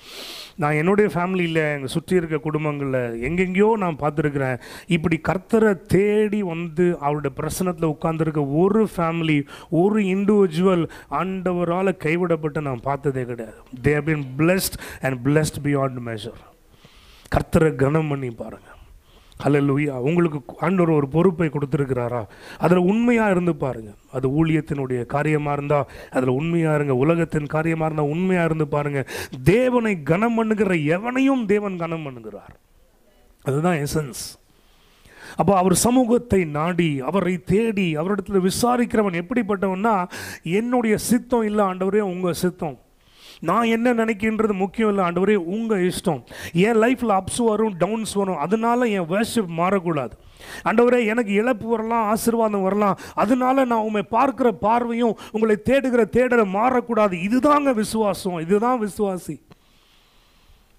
நான் என்னுடைய ஃபேமிலியில் எங்கள் சுற்றி இருக்க குடும்பங்களில் எங்கெங்கேயோ நான் பார்த்துருக்குறேன். இப்படி கர்த்தரை தேடி வந்து அவருடைய பிரசனத்தில் உட்காந்துருக்க ஒரு ஃபேமிலி ஒரு இண்டிவிஜுவல் ஆண்டவரால் கைவிடப்பட்டு நான் பார்த்ததே கிடையாது. They have been blessed and blessed beyond measure கர்த்தரை கனம் பண்ணி பாருங்கள் ஹலல்லூயா உங்களுக்கு ஆண்டவர் ஒரு பொறுப்பை கொடுத்துருக்கிறாரா? அதில் உண்மையாக இருந்து பாருங்கள் அது ஊழியத்தினுடைய காரியமாக இருந்தால் அதில் உண்மையாக இருங்க. உலகத்தின் காரியமாக இருந்தால் உண்மையாக இருந்து பாருங்க. தேவனை கனம் பண்ணுகிற எவனையும் தேவன் கனம் பண்ணுகிறார். அதுதான் எசன்ஸ் அப்போ அவர் சமூகத்தை நாடி அவரை தேடி அவரிடத்தில் விசாரிக்கிறவன் எப்படிப்பட்டவன்னா என்னுடைய சித்தம் இல்லை ஆண்டவரே உங்கள் சித்தம். நான் என்ன நினைக்கின்றது முக்கியம் இல்லை ஆண்டவரே உங்கள் இஷ்டம். என் லைஃப்பில் அப்ஸ் வரும் டவுன்ஸ் வரும். அதனால என் வேர்ஷிப் மாறக்கூடாது. ஆண்டவரே எனக்கு இழப்பு வரலாம் ஆசீர்வாதம் வரலாம். அதனால நான் உண்மை பார்க்குற பார்வையும் உங்களை தேடுகிற தேடலை மாறக்கூடாது. இதுதாங்க விசுவாசம். இதுதான் விசுவாசி.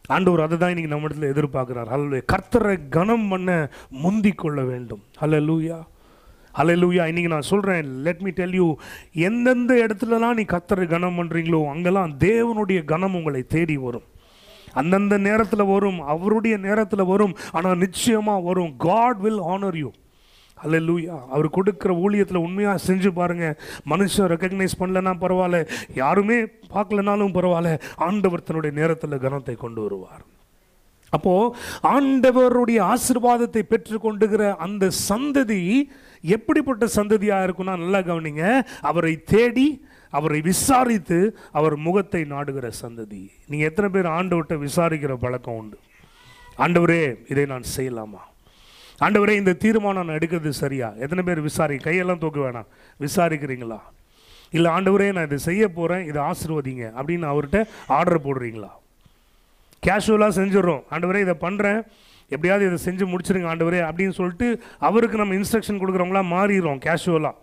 ஆண்டவர் அதை தான் இன்னைக்கு நம்ம இடத்துல எதிர்பார்க்குறார். அல்ல கர்த்தரை கனம் பண்ண முந்திக் கொள்ள வேண்டும். லூயா அலையிலூயா இன்னைக்கு நான் சொல்கிறேன் லெட் மீ டெல் யூ எந்தெந்த இடத்துலலாம் நீ கர்த்தரை கனம் பண்ணுறீங்களோ அங்கெல்லாம் தேவனுடைய கனம் உங்களை தேடி வரும். அந்தந்த நேரத்தில் வரும் அவருடைய நேரத்தில் வரும் ஆனால் நிச்சயமாக வரும். காட் வில் ஆனர் யூ அல்ல லூயா அவர் கொடுக்குற ஊழியத்தில் உண்மையாக செஞ்சு பாருங்கள் மனுஷன் ரெக்கக்னைஸ் பண்ணலன்னா பரவாயில்ல. யாருமே பார்க்கலனாலும் பரவாயில்ல. ஆண்டவர் தன்னுடைய நேரத்தில் கனத்தை கொண்டு வருவார். அப்போ ஆண்டவருடைய ஆசீர்வாதத்தை பெற்றுக்கொண்டுகிற அந்த சந்ததி எப்படிப்பட்ட சந்ததியாக இருக்கும்னா நல்லா கவனிங்க. அவரை தேடி அவரை விசாரித்து அவர் முகத்தை நாடுகிற சந்ததி. நீங்கள் எத்தனை பேர் ஆண்டவர்கிட்ட விசாரிக்கிற பழக்கம் உண்டு? ஆண்டவரே இதை நான் செய்யலாமா? ஆண்டவரே இந்த தீர்மானம் நான் எடுக்கிறது சரியா? எத்தனை பேர் விசாரி கையெல்லாம் தூக்க வேணாம். விசாரிக்கிறீங்களா? இல்லை ஆண்டவரே நான் இதை செய்ய போகிறேன் இதை ஆசிர்வதிங்க அப்படின்னு அவர்கிட்ட ஆர்டர் போடுறீங்களா? கேஷுவலாக செஞ்சிடறோம். ஆண்டவரே இதை பண்ணுறேன் எப்படியாவது இதை செஞ்சு முடிச்சிருங்க ஆண்டவரே அப்படின்னு சொல்லிட்டு அவருக்கு நம்ம இன்ஸ்ட்ரக்ஷன் கொடுக்குறவங்களா மாறிடுறோம் கேஷுவலாக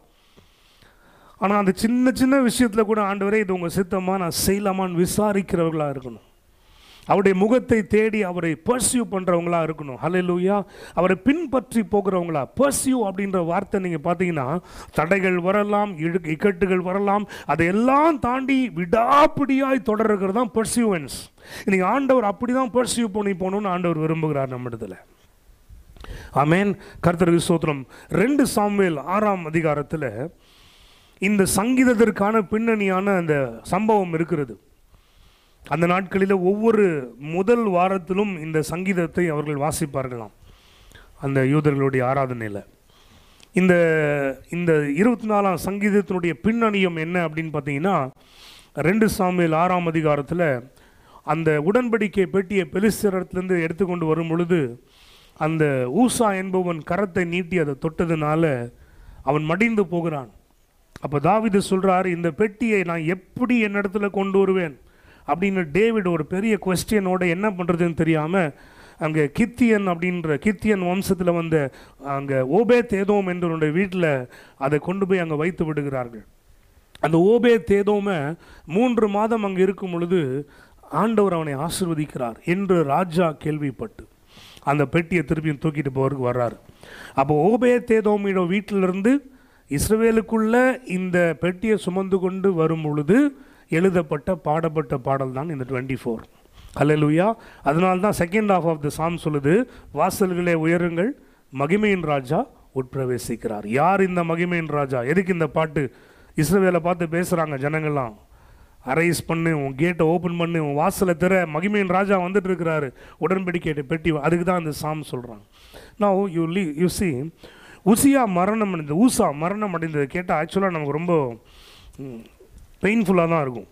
ஆனால் அந்த சின்ன சின்ன விஷயத்தில் கூட ஆண்டவரே இது உங்கள் சித்தமாக நான் செய்யலாமான்னு விசாரிக்கிறவர்களாக இருக்கணும். அவருடைய முகத்தை தேடி அவரை பர்சியூ பண்ணுறவங்களா இருக்கணும். ஹalleluya அவரை பின்பற்றி போகிறவங்களா? பர்சியூ அப்படின்ற வார்த்தை நீங்கள் பார்த்தீங்கன்னா தடைகள் வரலாம் இழு இக்கட்டுகள் வரலாம் அதையெல்லாம் தாண்டி விடாப்பிடியாய் தொடர்கிறது தான் பர்சியூவன்ஸ் இன்னைக்கு ஆண்டவர் அப்படி தான் பர்சியூ பண்ணி போகணும்னு ஆண்டவர் விரும்புகிறார் நம்ம இடத்துல. ஆமேன் கர்த்தருக்கு ஸ்தோத்திரம். ரெண்டு சாமுவேல் ஆறாம் அதிகாரத்தில் இந்த சங்கீதத்திற்கான பின்னணியான அந்த சம்பவம் இருக்கிறது. அந்த நாட்களில் ஒவ்வொரு முதல் வாரத்திலும் இந்த சங்கீதத்தை அவர்கள் வாசிப்பார்களாம். அந்த யூதர்களுடைய ஆராதனையில். இந்த இந்த இருபத்தி நாலாம் சங்கீதத்தினுடைய பின்னணியம் என்ன அப்படின்னு பார்த்தீங்கன்னா ரெண்டு சாமியில் ஆறாம் அதிகாரத்தில் அந்த உடன்படிக்கை பெட்டியை பெலிஸ்தரத்திலிருந்து எடுத்துக்கொண்டு வரும் பொழுது அந்த ஊசா என்பவன் கரத்தை நீட்டி அதை தொட்டதுனால அவன் மடிந்து போகிறான். அப்போ தாவிது சொல்கிறார் இந்த பெட்டியை நான் எப்படி என்னிடத்துல கொண்டு வருவேன்? அப்படின்னு டேவிட் ஒரு பெரிய கொஸ்டியனோட என்ன பண்ணுறதுன்னு தெரியாமல் அங்கே கித்தியன் அப்படின்ற கித்தியன் வம்சத்தில் வந்த அங்கே ஓபே தேதோம் என்றவனுடைய வீட்டில் அதை கொண்டு போய் அங்கே வைத்து விடுகிறார்கள். அந்த ஓபே தேதோமை மூன்று மாதம் அங்கே இருக்கும் பொழுது ஆண்டவர் அவனை ஆசிர்வதிக்கிறார் என்று ராஜா கேள்விப்பட்டு அந்த பெட்டியை திருப்பியும் தூக்கிட்டு போகிறதுக்கு வர்றாரு. அப்போ ஓபே தேதோமியோட வீட்டிலிருந்து இஸ்ரவேலுக்குள்ள இந்த பெட்டியை சுமந்து கொண்டு வரும் பொழுது எழுதப்பட்ட பாடப்பட்ட பாடல் தான் இந்த டுவெண்ட்டி ஃபோர் அல்லேலூயா அதனால தான் second of of the psalm சொல்லுது வாசல்களே உயருங்கள் மகிமையின் ராஜா உட்பிரவேசிக்கிறார். யார் இந்த மகிமையின் ராஜா? எதுக்கு இந்த பாட்டு? இஸ்ரவேலை பார்த்து பேசுகிறாங்க ஜனங்கள்லாம். அரைஸ் பண்ணு உன் கேட்டை ஓப்பன் பண்ணு உன் வாசலை திற மகிமையின் ராஜா வந்துட்டு இருக்கிறாரு உடன்படிக்கை பெட்டி அதுக்கு தான் அந்த சாம் சொல்கிறாங்க நான் யூ லீ யூ சி உசியா மரணம் அடைந்தது ஊசா மரணம் அடைந்தது கேட்டால் ஆக்சுவலாக நமக்கு ரொம்ப பெயின்ஃபுல்லாக தான் இருக்கும்.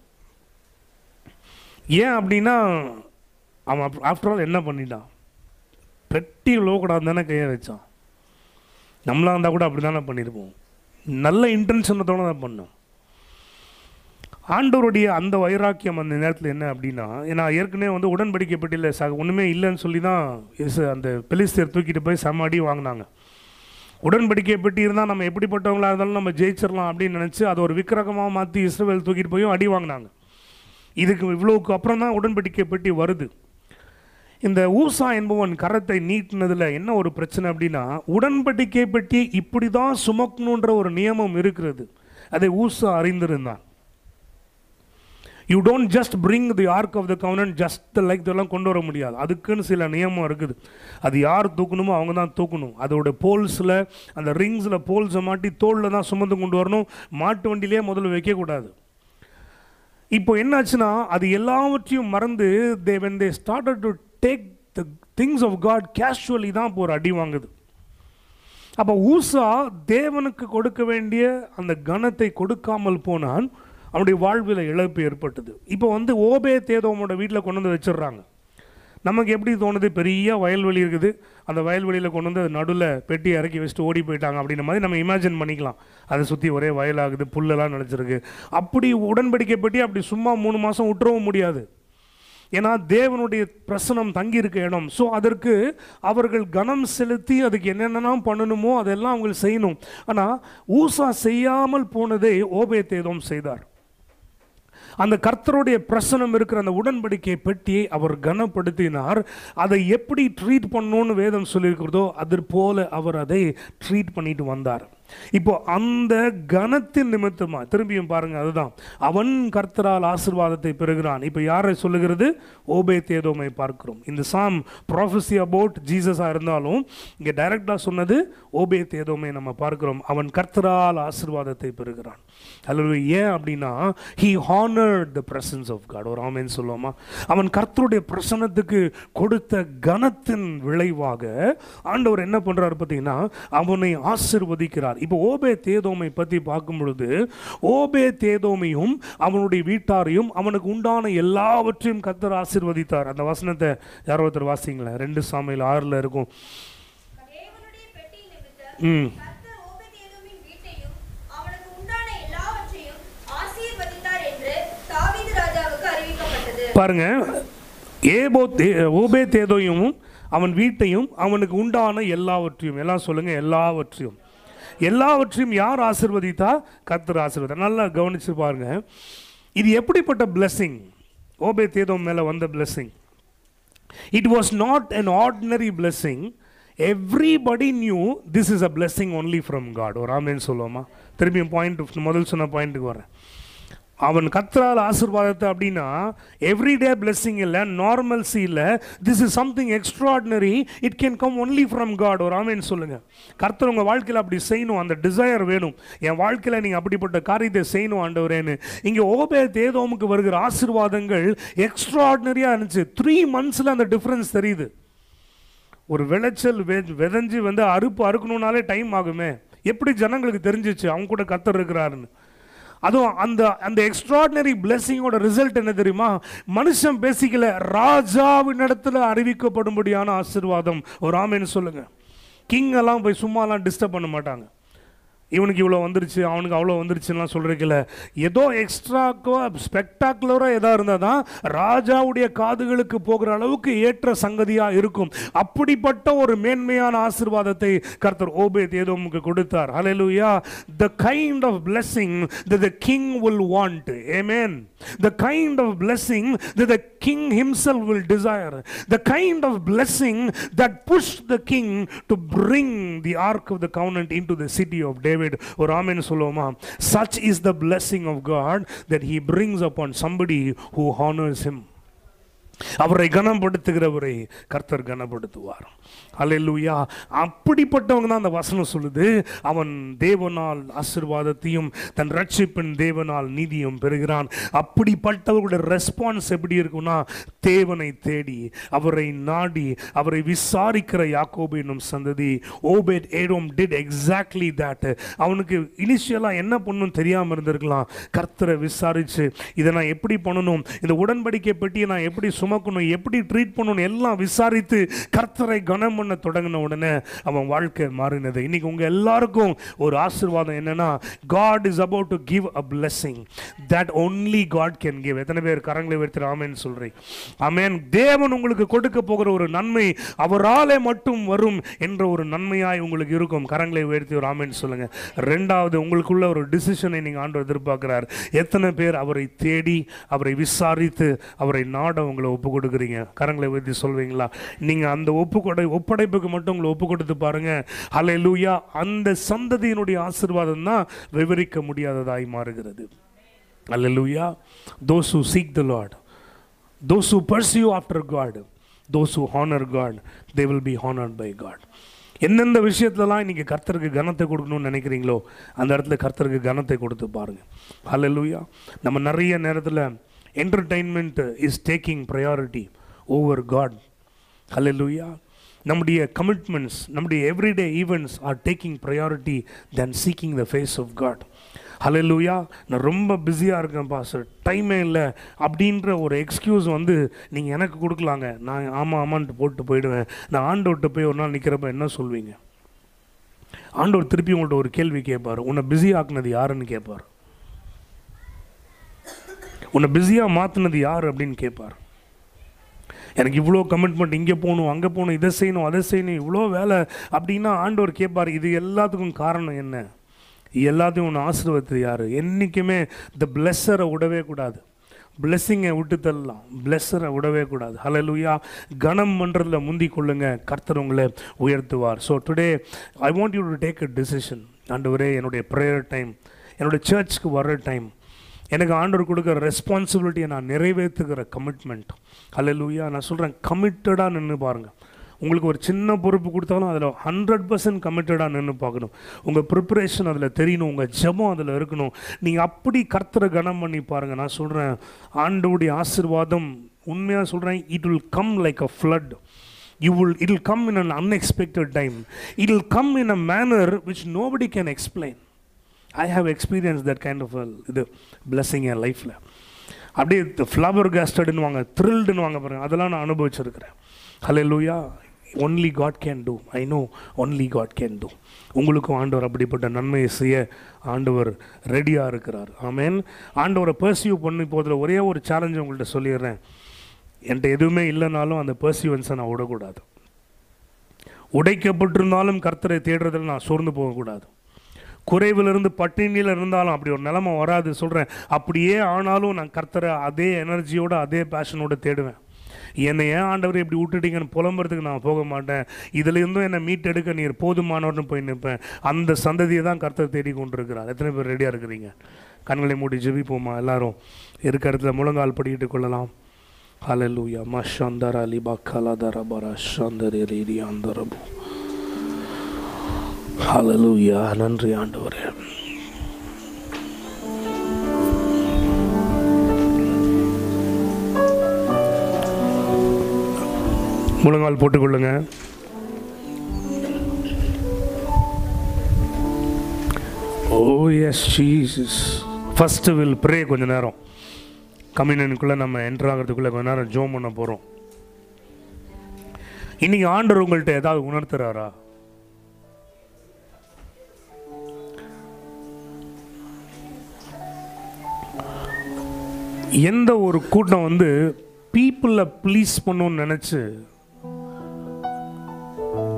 ஏன் அப்படின்னா அவன் ஆஃப்டர் ஆல் என்ன பண்ணிட்டான்? பெட்டி லோகடாது தானே கையை வச்சான். நம்மளாக இருந்தால் கூட அப்படி தானே பண்ணியிருப்போம். நல்ல இன்டென்ஷனத்தோடு தான் பண்ணோம். ஆண்டவருடைய அந்த வைராக்கியம் அந்த நேரத்தில் என்ன அப்படின்னா ஏன்னா ஏற்கனவே வந்து உடன்படிக்கை பெட்டியில் ச ஒன்றுமே இல்லைன்னு சொல்லி தான் அந்த பெலிஸ்தர் தூக்கிட்டு போய் சமாடி வாங்கினாங்க. உடன்படிக்கை பெட்டி இருந்தால் நம்ம எப்படிப்பட்டவங்களாக இருந்தாலும் நம்ம ஜெயிச்சிடலாம் அப்படின்னு நினச்சி அதை ஒரு விக்கிரகமாக மாற்றி இஸ்ரேல் தூக்கிட்டு போயும் அடி வாங்கினாங்க. இதுக்கு இவ்வளோக்கு அப்புறம் தான் உடன்படிக்கை பெட்டி வருது. இந்த ஊசா என்பவன் கரத்தை நீட்டினதில் என்ன ஒரு பிரச்சனை அப்படின்னா உடன்படிக்கை பெட்டி இப்படி தான் சுமக்கணுன்ற ஒரு நியமம் இருக்கிறது. அதை ஊசா அறிந்திருந்தான். You don't just bring the ark of the covenant just like இதெல்லாம் கொண்டு வர முடியாது. அதுக்குன்னு சில நியமம் இருக்குது. அது யார் தூக்கணுமோ அவங்க தான் தூக்கணும். அதோட போல்ஸில் அந்த ரிங்ஸில் போல்ஸை மாட்டி தோளில் தான் சுமந்து கொண்டு வரணும். மாட்டு வண்டியிலே முதல்ல வைக்கக்கூடாது. இப்போ என்னாச்சுன்னா அது எல்லாவற்றையும் மறந்து they when they started to take the things of God casually தான் இப்போ ஒரு அடி வாங்குது. அப்போ ஊசா தேவனுக்கு கொடுக்க வேண்டிய அந்த கனத்தை கொடுக்காமல் போனான். அவனுடைய வாழ்வில் இழப்பு ஏற்பட்டது. இப்போ வந்து ஓபே தேதோமோட வீட்டில் கொண்டு வந்து வச்சிடுறாங்க நமக்கு எப்படி தோணுது? பெரிய வயல்வெளி இருக்குது. அந்த வயல்வெளியில் கொண்டு வந்து நடுவில் பெட்டி இறக்கி வச்சுட்டு ஓடி போயிட்டாங்க அப்படின்ற மாதிரி நம்ம இமேஜின் பண்ணிக்கலாம். அதை சுற்றி ஒரே வயலாகுது புல்லெல்லாம் நினச்சிருக்கு. அப்படி உடன்படிக்கை பெட்டி அப்படி சும்மா மூணு மாதம் விட்டுறவும் முடியாது. ஏன்னா தேவனுடைய பிரசனம் தங்கியிருக்க இடம். ஸோ அதற்கு அவர்கள் கனம் செலுத்தி அதுக்கு என்னென்னலாம் பண்ணணுமோ அதெல்லாம் அவங்க செய்யணும். ஆனால் ஊசா செய்யாமல் போனதை தேதம் செய்தார். அந்த கர்த்தருடைய பிரசனம் இருக்கிற அந்த உடன்படிக்கை பெட்டியை அவர் கனப்படுத்தினார். அதை எப்படி ட்ரீட் பண்ணணும்னு வேதம் சொல்லியிருக்கிறதோ அது போல அவர் அதை ட்ரீட் பண்ணிட்டு வந்தார். இப்போ அந்த கனத்தின் நிமித்தமா திரும்பியும் பாருங்க அதுதான். அவன் கர்த்தரால் ஆசிர்வாதத்தை பெறுகிறான். இப்போ யாரை சொல்லுகிறது? ஓபே தேதோமை பார்க்கிறோம். இந்த சாம் ப்ராஃபஸி அபவுட் ஜீசஸாக இருந்தாலும் இங்கே டைரக்டாக சொன்னது ஓபே தேதோமை நம்ம பார்க்கிறோம். அவன் கர்த்தரால் ஆசிர்வாதத்தை பெறுகிறான். அல்லது ஏன் அப்படின்னா he honoured the presence of God ஒரு ஆமேன்னு சொல்லுவோமா? அவன் கர்த்தருடைய பிரசனத்துக்கு கொடுத்த கனத்தின் விளைவாக ஆண்டவர் என்ன பண்ணுறாரு பார்த்தீங்கன்னா அவனை ஆசிர்வதிக்கிறார். இப்போ ஓபே தேதோமை பற்றி பார்க்கும் பொழுது ஓபே தேதோமையும் அவனுடைய வீட்டாரையும் அவனுக்கு உண்டான எல்லாவற்றையும் கர்த்தர் ஆசிர்வதித்தார். அந்த வசனத்தை யாரோ ஒருத்தர் வாசிங்களேன் ரெண்டு சாமையில் ஆறில் இருக்கும். ம். பாருங்க ஏபோ ஓபே தேதோயும் அவன் வீட்டையும் அவனுக்கு உண்டான எல்லாவற்றையும் எல்லாம் சொல்லுங்க எல்லாவற்றையும். எல்லாவற்றையும் யார் ஆசிர்வதித்தா? கர்த்தர் ஆசிர்வதி நல்லா கவனிச்சு பாருங்க. இது எப்படிப்பட்ட blessing? ஓபே தேதம் மேலே வந்த blessing. It was not an ordinary blessing. Everybody knew this is a blessing only from God ஒரு ஆமேன்னு சொல்லுவோமா? திரும்பியும் பாயிண்ட் முதல் சொன்ன பாயிண்ட்டுக்கு வரேன் அவன் கத்ரால் ஆசிர்வாதத்தை அப்படின்னா எவ்ரிடே பிளெஸ்ஸிங் இல்லை நார்மல்சி இல்லை. This is something extraordinary it can come only from God ஒரு ஆமேன்னு சொல்லுங்கள் கர்த்தர் உங்கள் வாழ்க்கையில் அப்படி செய்யணும். அந்த டிசையர் வேணும். என் வாழ்க்கையில் நீங்கள் அப்படிப்பட்ட காரியத்தை செய்யணும் ஆண்டவரேன்னு. இங்கே ஓபே தேதோமுக்கு வருகிற ஆசிர்வாதங்கள் எக்ஸ்ட்ராடினரியாக இருந்துச்சு. த்ரீ மந்த்ஸில் அந்த டிஃப்ரென்ஸ் தெரியுது. ஒரு விளைச்சல் வெ விதைஞ்சி வந்து அறுப்பு அறுக்கணுன்னாலே டைம் ஆகுமே. எப்படி ஜனங்களுக்கு தெரிஞ்சிச்சு? அவங்க கூட கத்தர் இருக்கிறாருன்னு. அதுவும் அந்த அந்த எக்ஸ்ட்ராடினரி பிளெஸிங்கோட ரிசல்ட் என்ன தெரியுமா? மனுஷன் பேசிக்கல ராஜாவின் இடத்துல அறிவிக்கப்படும்படியான ஆசீர்வாதம். ஒரு ஆமேன்னு சொல்லுங்கள் கிங் எல்லாம் போய் சும்மாலாம் டிஸ்டர்ப் பண்ண மாட்டாங்க. இவனுக்கு இவ்வளோ வந்துருச்சு அவனுக்கு அவ்வளோ வந்துருச்சுலாம் சொல்கிறீங்கள ஏதோ எக்ஸ்ட்ராக்கோ ஸ்பெக்டாக்குலராக எதாக இருந்தால் தான் ராஜாவுடைய காதுகளுக்கு போகிற அளவுக்கு ஏற்ற சங்கதியாக இருக்கும். அப்படிப்பட்ட ஒரு மேன்மையான ஆசீர்வாதத்தை கர்த்தர் ஓபேத் ஏதோமுக்கு கொடுத்தார். Hallelujah the kind of blessing the king will want amen the kind of blessing that the king himself will desire the kind of blessing that pushed the king to bring the ark of the covenant into the city of david ஒரு ஆமென் சொல்லுவோமா such is the blessing of god that he brings upon somebody who honors him அவரை கனப்படுத்துகிறவரை கர்த்தர் கனப்படுத்துவார் அல்லேலூயா அப்படிப்பட்டவங்க தான் அந்த வசனம் சொல்லுது. அவன் தேவனால் ஆசீர்வாதத்தையும் தன் ரட்சிப்பின் தேவனால் நீதியும் பெறுகிறான். அப்படிப்பட்டவர்களுடைய ரெஸ்பான்ஸ் எப்படி இருக்கும்னா தேவனை தேடி அவரை நாடி அவரை விசாரிக்கிற யாக்கோபு என்னும் சந்ததி Obed Edom did exactly that அவனுக்கு இனிஷியலாக என்ன பண்ணணும் தெரியாமல் இருந்திருக்கலாம். கர்த்தரை விசாரித்து இதை நான் எப்படி பண்ணணும்? இந்த உடன்படிக்கை பெட்டியை நான் எப்படி சுமக்கணும்? எப்படி ட்ரீட் பண்ணணும்? எல்லாம் விசாரித்து கர்த்தரை கனம் பண்ண தொடங்கின உடனே அவன் வாழ்க்கை மாறினது. இன்னைக்கு உங்கள் எல்லாருக்கும் ஒரு ஆசிர்வாதம் என்னன்னா God is about to give a blessing that only God can give எத்தனை பேர் கரங்களை உயர்த்தி ஆமென் சொல்கிறேன் ஆமேன். தேவன் உங்களுக்கு கொடுக்க போகிற ஒரு நன்மை அவராலே மட்டும் வரும் என்ற ஒரு நன்மையாய் உங்களுக்கு இருக்கும். கரங்களை உயர்த்தி ஒரு ஆமென் சொல்லுங்கள் ரெண்டாவது உங்களுக்குள்ள ஒரு டிசிஷனை நீங்கள் ஆண்டு எதிர்பார்க்குறாரு. எத்தனை பேர் அவரை தேடி அவரை விசாரித்து அவரை நாட உங்களை ஒப்பு கொடுக்குறீங்க கரங்களை உயர்த்தி சொல்வீங்களா? நீங்கள் அந்த ஒப்பு கொடை ஒப்பு ஒப்படைப்புக்கு மட்டும் உங்களை ஒப்பு கொடுத்து பாருங்க. லூயா அந்த சந்ததியினுடைய ஆசீர்வாதம் தான் விவரிக்க முடியாததாய் மாறுகிறது. Hallelujah. Those who seek the lord those who pursue after God those who honour God they will be honoured by God எந்தெந்த விஷயத்துலலாம் இன்னைக்கு கர்த்தருக்கு கனத்தை கொடுக்கணும்னு நினைக்கிறீங்களோ அந்த இடத்துல கர்த்தருக்கு கனத்தை கொடுத்து பாருங்க. ஹலலூயா நம்ம நிறைய நேரத்தில் entertainment is taking priority over God hallelujah நம்முடைய கமிட்மெண்ட்ஸ் நம்முடைய everyday events are taking priority then seeking the face of God hallelujah நான் ரொம்ப பிஸியாக இருக்கேன் பாஸ்டர் டைமே இல்லை. அப்படின்ற ஒரு எக்ஸ்கியூஸ் வந்து நீங்கள் எனக்கு கொடுக்கலாங்க. நான் ஆமாம் ஆமான்ட்டு போட்டு போயிடுவேன். நான் ஆண்டவர்கிட்ட போய் ஒரு நாள் நிற்கிறப்ப என்ன சொல்வீங்க? ஆண்டவர் திருப்பி உங்கள்கிட்ட ஒரு கேள்வி கேட்பார் உன்னை பிஸி ஆக்குனது யாருன்னு கேட்பார் உன்னை பிஸியாக மாற்றினது யார் அப்படின்னு கேட்பார் எனக்கு இவ்வளோ கமிட்மெண்ட் இங்கே போகணும் அங்கே போகணும் இதை செய்யணும் அதை செய்யணும் இவ்வளோ வேலை அப்படின்னா ஆண்டவர் கேட்பார். இது எல்லாத்துக்கும் காரணம் என்ன? எல்லாத்தையும் ஒன்று ஆசீர்வத்து யார்? என்றைக்குமே இந்த பிளெஸ்ஸரை விடவே கூடாது. பிளெஸ்ஸிங்கை விட்டு தள்ளலாம். பிளெஸ்ஸரை விடவே கூடாது. ஹலலுயா கனம் பண்ணுறதில் முந்தி கொள்ளுங்க. கர்த்தர் உங்களை உயர்த்துவார். So today I want you to take a decision ஆண்டவரே என்னுடைய ப்ரேயர் டைம் என்னுடைய சர்ச்சுக்கு வர்ற டைம் எனக்கு ஆண்டவர் கொடுக்குற ரெஸ்பான்சிபிலிட்டியை நான் நிறைவேற்றுகிற கமிட்மெண்ட் ஹalleluya நான் சொல்கிறேன் கமிட்டடாக நின்று பாருங்கள் உங்களுக்கு ஒரு சின்ன பொறுப்பு கொடுத்தாலும் அதில் ஹண்ட்ரட் பர்சன்ட் கமிட்டடாக நின்று பார்க்கணும். உங்கள் ப்ரிப்பரேஷன் அதில் தெரியணும் உங்கள் ஜெபம் அதில் இருக்கணும். நீங்கள் அப்படி கர்த்தரை கனம் பண்ணி பாருங்கள் நான் சொல்கிறேன் ஆண்டவுடைய ஆசிர்வாதம் உண்மையாக சொல்கிறேன் it will come like a flood you will it will come in an unexpected time it will come in a manner which nobody can explain I have experience that kind of இது blessing என் லைஃப்பில் அப்படியே flower கேஸ்டடுன்னு வாங்க த்ரில்டுன்னு வாங்க பாருங்கள் அதெல்லாம் நான் அனுபவிச்சிருக்கிறேன். Hallelujah only God can do I know only God can do உங்களுக்கும் ஆண்டவர் அப்படிப்பட்ட நன்மையை செய்ய ஆண்டவர் ரெடியாக இருக்கிறார். ஆமேன் ஆண்டவரை பர்சியூ பண்ணி போதில் ஒரே ஒரு சேலஞ்சு உங்கள்கிட்ட சொல்லிடுறேன். என்கிட்ட எதுவுமே இல்லைனாலும் அந்த பர்சியூவன்ஸை நான் விடக்கூடாது. உடைக்கப்பட்டிருந்தாலும் கர்த்தரை தேடுறதில் நான் சோர்ந்து போகக்கூடாது. குறைவிலிருந்து பட்டினியில் இருந்தாலும் அப்படி ஒரு நிலைமை வராது. சொல்கிறேன் அப்படியே ஆனாலும் நான் கர்த்தரை அதே எனர்ஜியோடு அதே பேஷனோடு தேடுவேன். என்னை ஏன் ஆண்டவர் இப்படி விட்டுட்டீங்கன்னு புலம்புறதுக்கு நான் போக மாட்டேன். இதுலேருந்தும் என்னை மீட்டெடுக்க நீர் போதுமானவர்னு போய் நிற்பேன். அந்த சந்ததியை தான் கர்த்தர் தேடி கொண்டிருக்கிறார். எத்தனை பேர் ரெடியாக இருக்கிறீங்க? கண்களை மூடி ஜெபிப்போமா எல்லாரும்? இருக்க இடத்துல முழங்கால் படிக்கிட்டு கொள்ளலாம். ஹalleluya மஷந்தர அலிபா பரா சந்தர் சந்தரி ரீதி ஹalleluya நன்றி ஆண்டவரே. முழங்கால் போட்டுக்கொள்ளுங்க. ஓ yes Jesus first will pray கொஞ்ச நேரம். கம்யூனியனுக்குள்ளே நம்ம என்ட்ரு ஆகிறதுக்குள்ளே கொஞ்ச நேரம் ஜோம் பண்ண போகிறோம் இன்னைக்கு ஆண்டவர் உங்கள்கிட்ட ஏதாவது உணர்த்துறாரா? எந்த ஒரு கூட்டம் வந்து பீப்புளை ப்ளீஸ் பண்ணணும்னு நினச்சி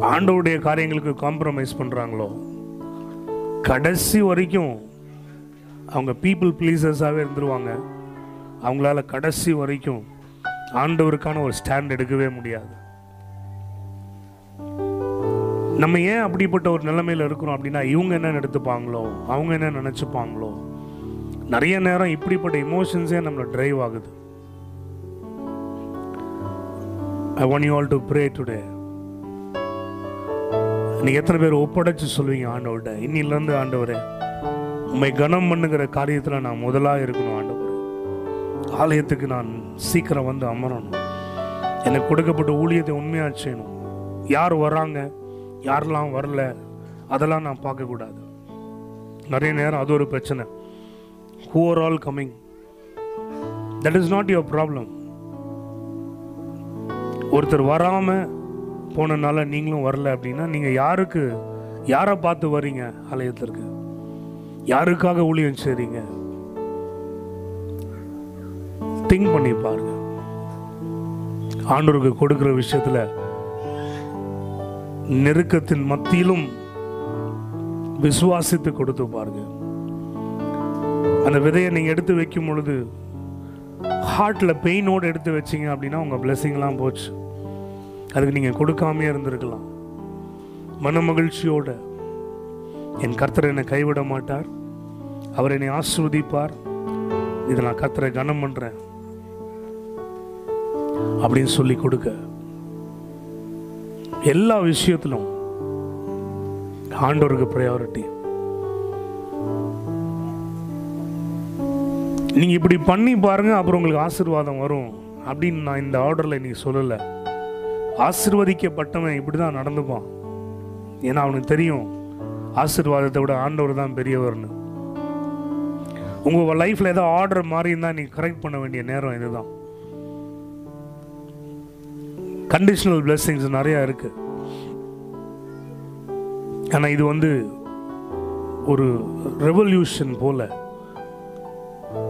ஆண்டவுடைய காரியங்களுக்கு காம்ப்ரமைஸ் பண்ணுறாங்களோ கடைசி வரைக்கும் அவங்க பீப்புள் ப்ளீசர்ஸாகவே இருந்துருவாங்க. அவங்களால கடைசி வரைக்கும் ஆண்டவருக்கான ஒரு ஸ்டாண்ட் எடுக்கவே முடியாது. நம்ம ஏன் அப்படிப்பட்ட ஒரு நிலைமையில் இருக்கிறோம் அப்படின்னா இவங்க என்ன எடுத்துப்பாங்களோ அவங்க என்ன நினச்சிப்பாங்களோ? நிறைய நேரம் இப்படிப்பட்ட இமோஷன்ஸே நம்மளை டிரைவ் ஆகுது. I want you all to pray today நீங்கள் எத்தனை பேர் ஒப்படைச்சு சொல்லுவீங்க ஆண்டவர்கிட்ட? இன்னிலேருந்து ஆண்டவரே உண்மை கனம் பண்ணுங்கிற காரியத்தில் நான் முதலாக இருக்கணும் ஆண்டவர். ஆலயத்துக்கு நான் சீக்கிரம் வந்து அமரணும். எனக்கு கொடுக்கப்பட்ட ஊழியத்தை உண்மையாக செய்யணும். யார் வராங்க யாரெல்லாம் வரல அதெல்லாம் நான் பார்க்கக்கூடாது. நிறைய நேரம் அது ஒரு பிரச்சனை. Who are all coming that is not your problem ஒருத்தர் வராமல் போனனால நீங்களும் வரல அப்படின்னா நீங்கள் யாருக்கு யாரை பார்த்து வர்றீங்க ஆலயத்திற்கு? யாருக்காக ஊழியம் செய்றீங்க? திங்க் பண்ணி பாருங்க. ஆண்டோருக்கு கொடுக்கிற விஷயத்துல நெருக்கத்தின் மத்தியிலும் விசுவாசித்து கொடுத்து பாருங்க. அந்த விதையை நீங்கள் எடுத்து வைக்கும் பொழுது ஹார்ட்டில் பெயினோடு எடுத்து வச்சீங்க அப்படின்னா உங்கள் பிளெஸிங்லாம் போச்சு. அதுக்கு நீங்கள் கொடுக்காமையே இருந்திருக்கலாம். மன மகிழ்ச்சியோட என் கர்த்தர் என்னை கைவிட மாட்டார். அவர் என்னை ஆஸ்வதிப்பார். இதை நான் கர்த்தரை கனம் பண்ணுறேன் அப்படின்னு சொல்லி கொடுக்க. எல்லா விஷயத்திலும் ஆண்டோருக்கு ப்ரையாரிட்டி நீங்க இப்படி பண்ணி பாருங்க அப்புறம் உங்களுக்கு ஆசிர்வாதம் வரும். அப்படின்னு நான் இந்த ஆர்டர்ல இன்றைக்கி சொல்லலை. ஆசிர்வதிக்கப்பட்டவன் இப்படி தான் நடந்துப்பான். ஏன்னா அவனுக்கு தெரியும் ஆசீர்வாதத்தை விட ஆண்டவர் தான் பெரியவர்னு. உங்கள் லைஃப்பில் ஏதோ ஆர்டர் மாறி இருந்தால் நீங்கள் கரெக்ட் பண்ண வேண்டிய நேரம் இதுதான். கண்டிஷனல் பிளெஸ்ஸிங்ஸ் நிறையா இருக்கு. ஆனால் இது வந்து ஒரு ரெவல்யூஷன் போல.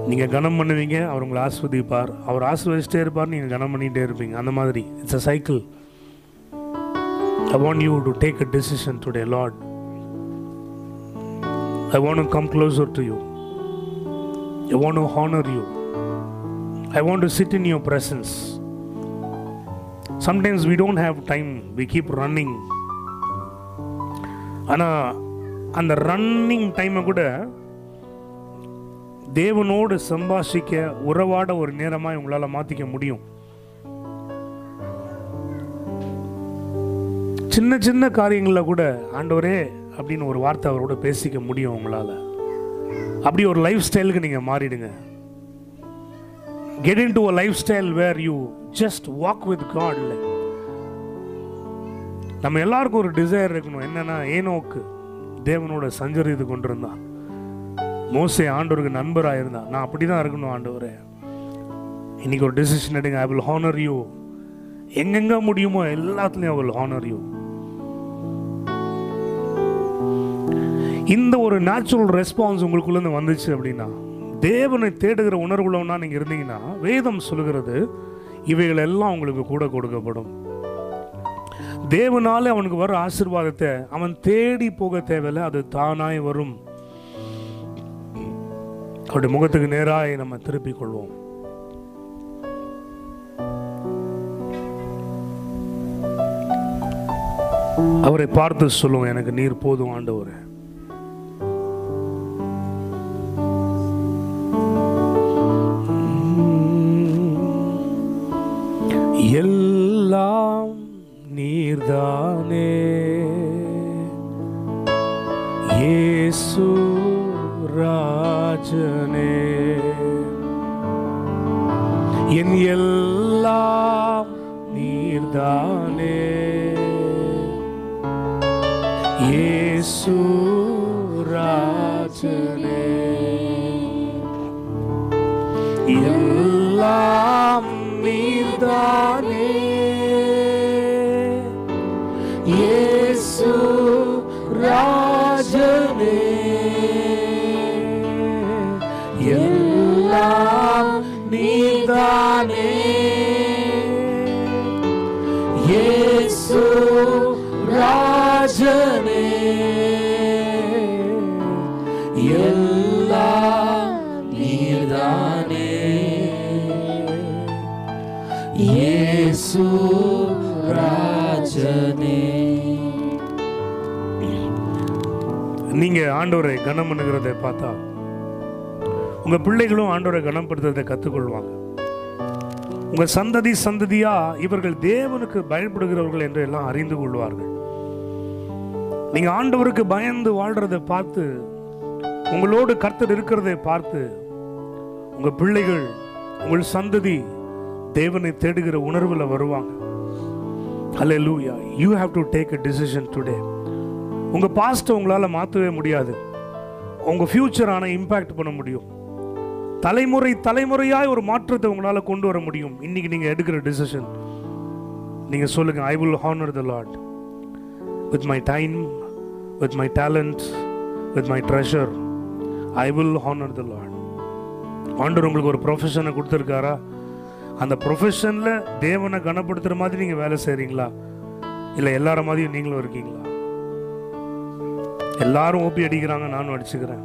நீங்கள் கனம் பண்ணுவீங்க அவர் உங்களை ஆஸ்வதிப்பார் அவர் ஆஸ்வதிச்சிட்டே இருப்பார் நீங்கள் கனம் பண்ணிகிட்டே இருப்பீங்க. அந்த மாதிரி. It's a cycle I want you to take a decision today lord I want come closer to you I want to honour you I want to sit in your presence sometimes we don't have time we keep running ஆனால் அந்த running டைமை கூட தேவனோடு சம்பாஷிக்க உறவாட ஒரு நேரமாக உங்களால் மாற்றிக்க முடியும். சின்ன சின்ன காரியங்களில் கூட ஆண்டவரே அப்படின்னு ஒரு வார்த்தை அவரோட பேசிக்க முடியும் உங்களால். அப்படி ஒரு லைஃப் ஸ்டைலுக்கு நீங்கள் மாறிடுங்க. Get in to a lifestyle where you just walk with God நம்ம எல்லாருக்கும் ஒரு டிசைர் இருக்கணும். என்னன்னா ஏனோக்கு தேவனோட சஞ்சரித்து கொண்டிருந்தான். மோசே ஆண்டவருக்கு நண்பராக இருந்தான் நான் அப்படி தான் இருக்கணும் ஆண்டவரே. இன்னைக்கு ஒரு டெசிஷன் எடுங்க. ஐ வில் ஹானர் யூ எங்கெங்க முடியுமோ எல்லாத்துலேயும் ஐ வில் ஹானர் யூ இந்த ஒரு நேச்சுரல் ரெஸ்பான்ஸ் உங்களுக்குள்ளேருந்து வந்துச்சு அப்படின்னா தேவனை தேடுகிற உணர்வுள்ளவனா நீங்கள் இருந்தீங்கன்னா வேதம் சொல்லுகிறது இவைகள் எல்லாம் உங்களுக்கு கூட கொடுக்கப்படும். தேவனாலே அவனுக்கு வர ஆசிர்வாதத்தை அவன் தேடி போக தேவையில்லை அது தானாய் வரும். அவருடைய முகத்துக்கு நேராக நம்ம திருப்பிக் கொள்வோம். அவரை பார்த்து சொல்லுவோம் எனக்கு நீர் போதும் ஆண்டவர். எல்லாம் நீர்தானே. ஏசுரா ராஜனே என் எல்லாம் நீர்தானே. இயேசு ராஜனே எல்லாம் நீர்தானே. இயேசு ராஜனே. நீங்க ஆண்டோரை கனம் பண்ணுகிறத பார்த்தா உங்க பிள்ளைகளும் ஆண்டோரை கனப்படுத்துறதை கற்றுக்கொள்வாங்க உங்க சந்ததி சந்ததியா இவர்கள் தேவனுக்கு பயன்படுகிறவர்கள் என்று எல்லாம் அறிந்து கொள்வார்கள். நீங்க ஆண்டவருக்கு பயந்து வாழ்றதை பார்த்து உங்களோடு கர்த்தர் இருக்கிறதை பார்த்து உங்க பிள்ளைகள் உங்கள் சந்ததி தேவனை தேடுகிற உணர்வில் வருவாங்க. Hallelujah you have to take a decision today உங்கள் பாஸ்ட்டை உங்களால் மாற்றவே முடியாது. உங்கள் ஃப்யூச்சர் ஆனால் இம்பேக்ட் பண்ண முடியும். தலைமுறை தலைமுறையாய் ஒரு மாற்றத்தை உங்களால் கொண்டு வர முடியும். இன்னைக்கு நீங்கள் எடுக்கிற டிசிஷன் நீங்கள் சொல்லுங்கள் I will honour the lord with my time with my talent with my treasure I will honour the lord ஆண்டவர் உங்களுக்கு ஒரு ப்ரொஃபஷனை கொடுத்துருக்காரா? அந்த ப்ரொஃபஷனில் தேவனை கனப்படுத்துகிற மாதிரி நீங்கள் வேலை செய்கிறீங்களா இல்லை எல்லார மாதிரியும் நீங்களும் இருக்கீங்களா? எல்லாரும் ஓபி அடிக்கிறாங்க நானும் அடிச்சுக்கிறேன்.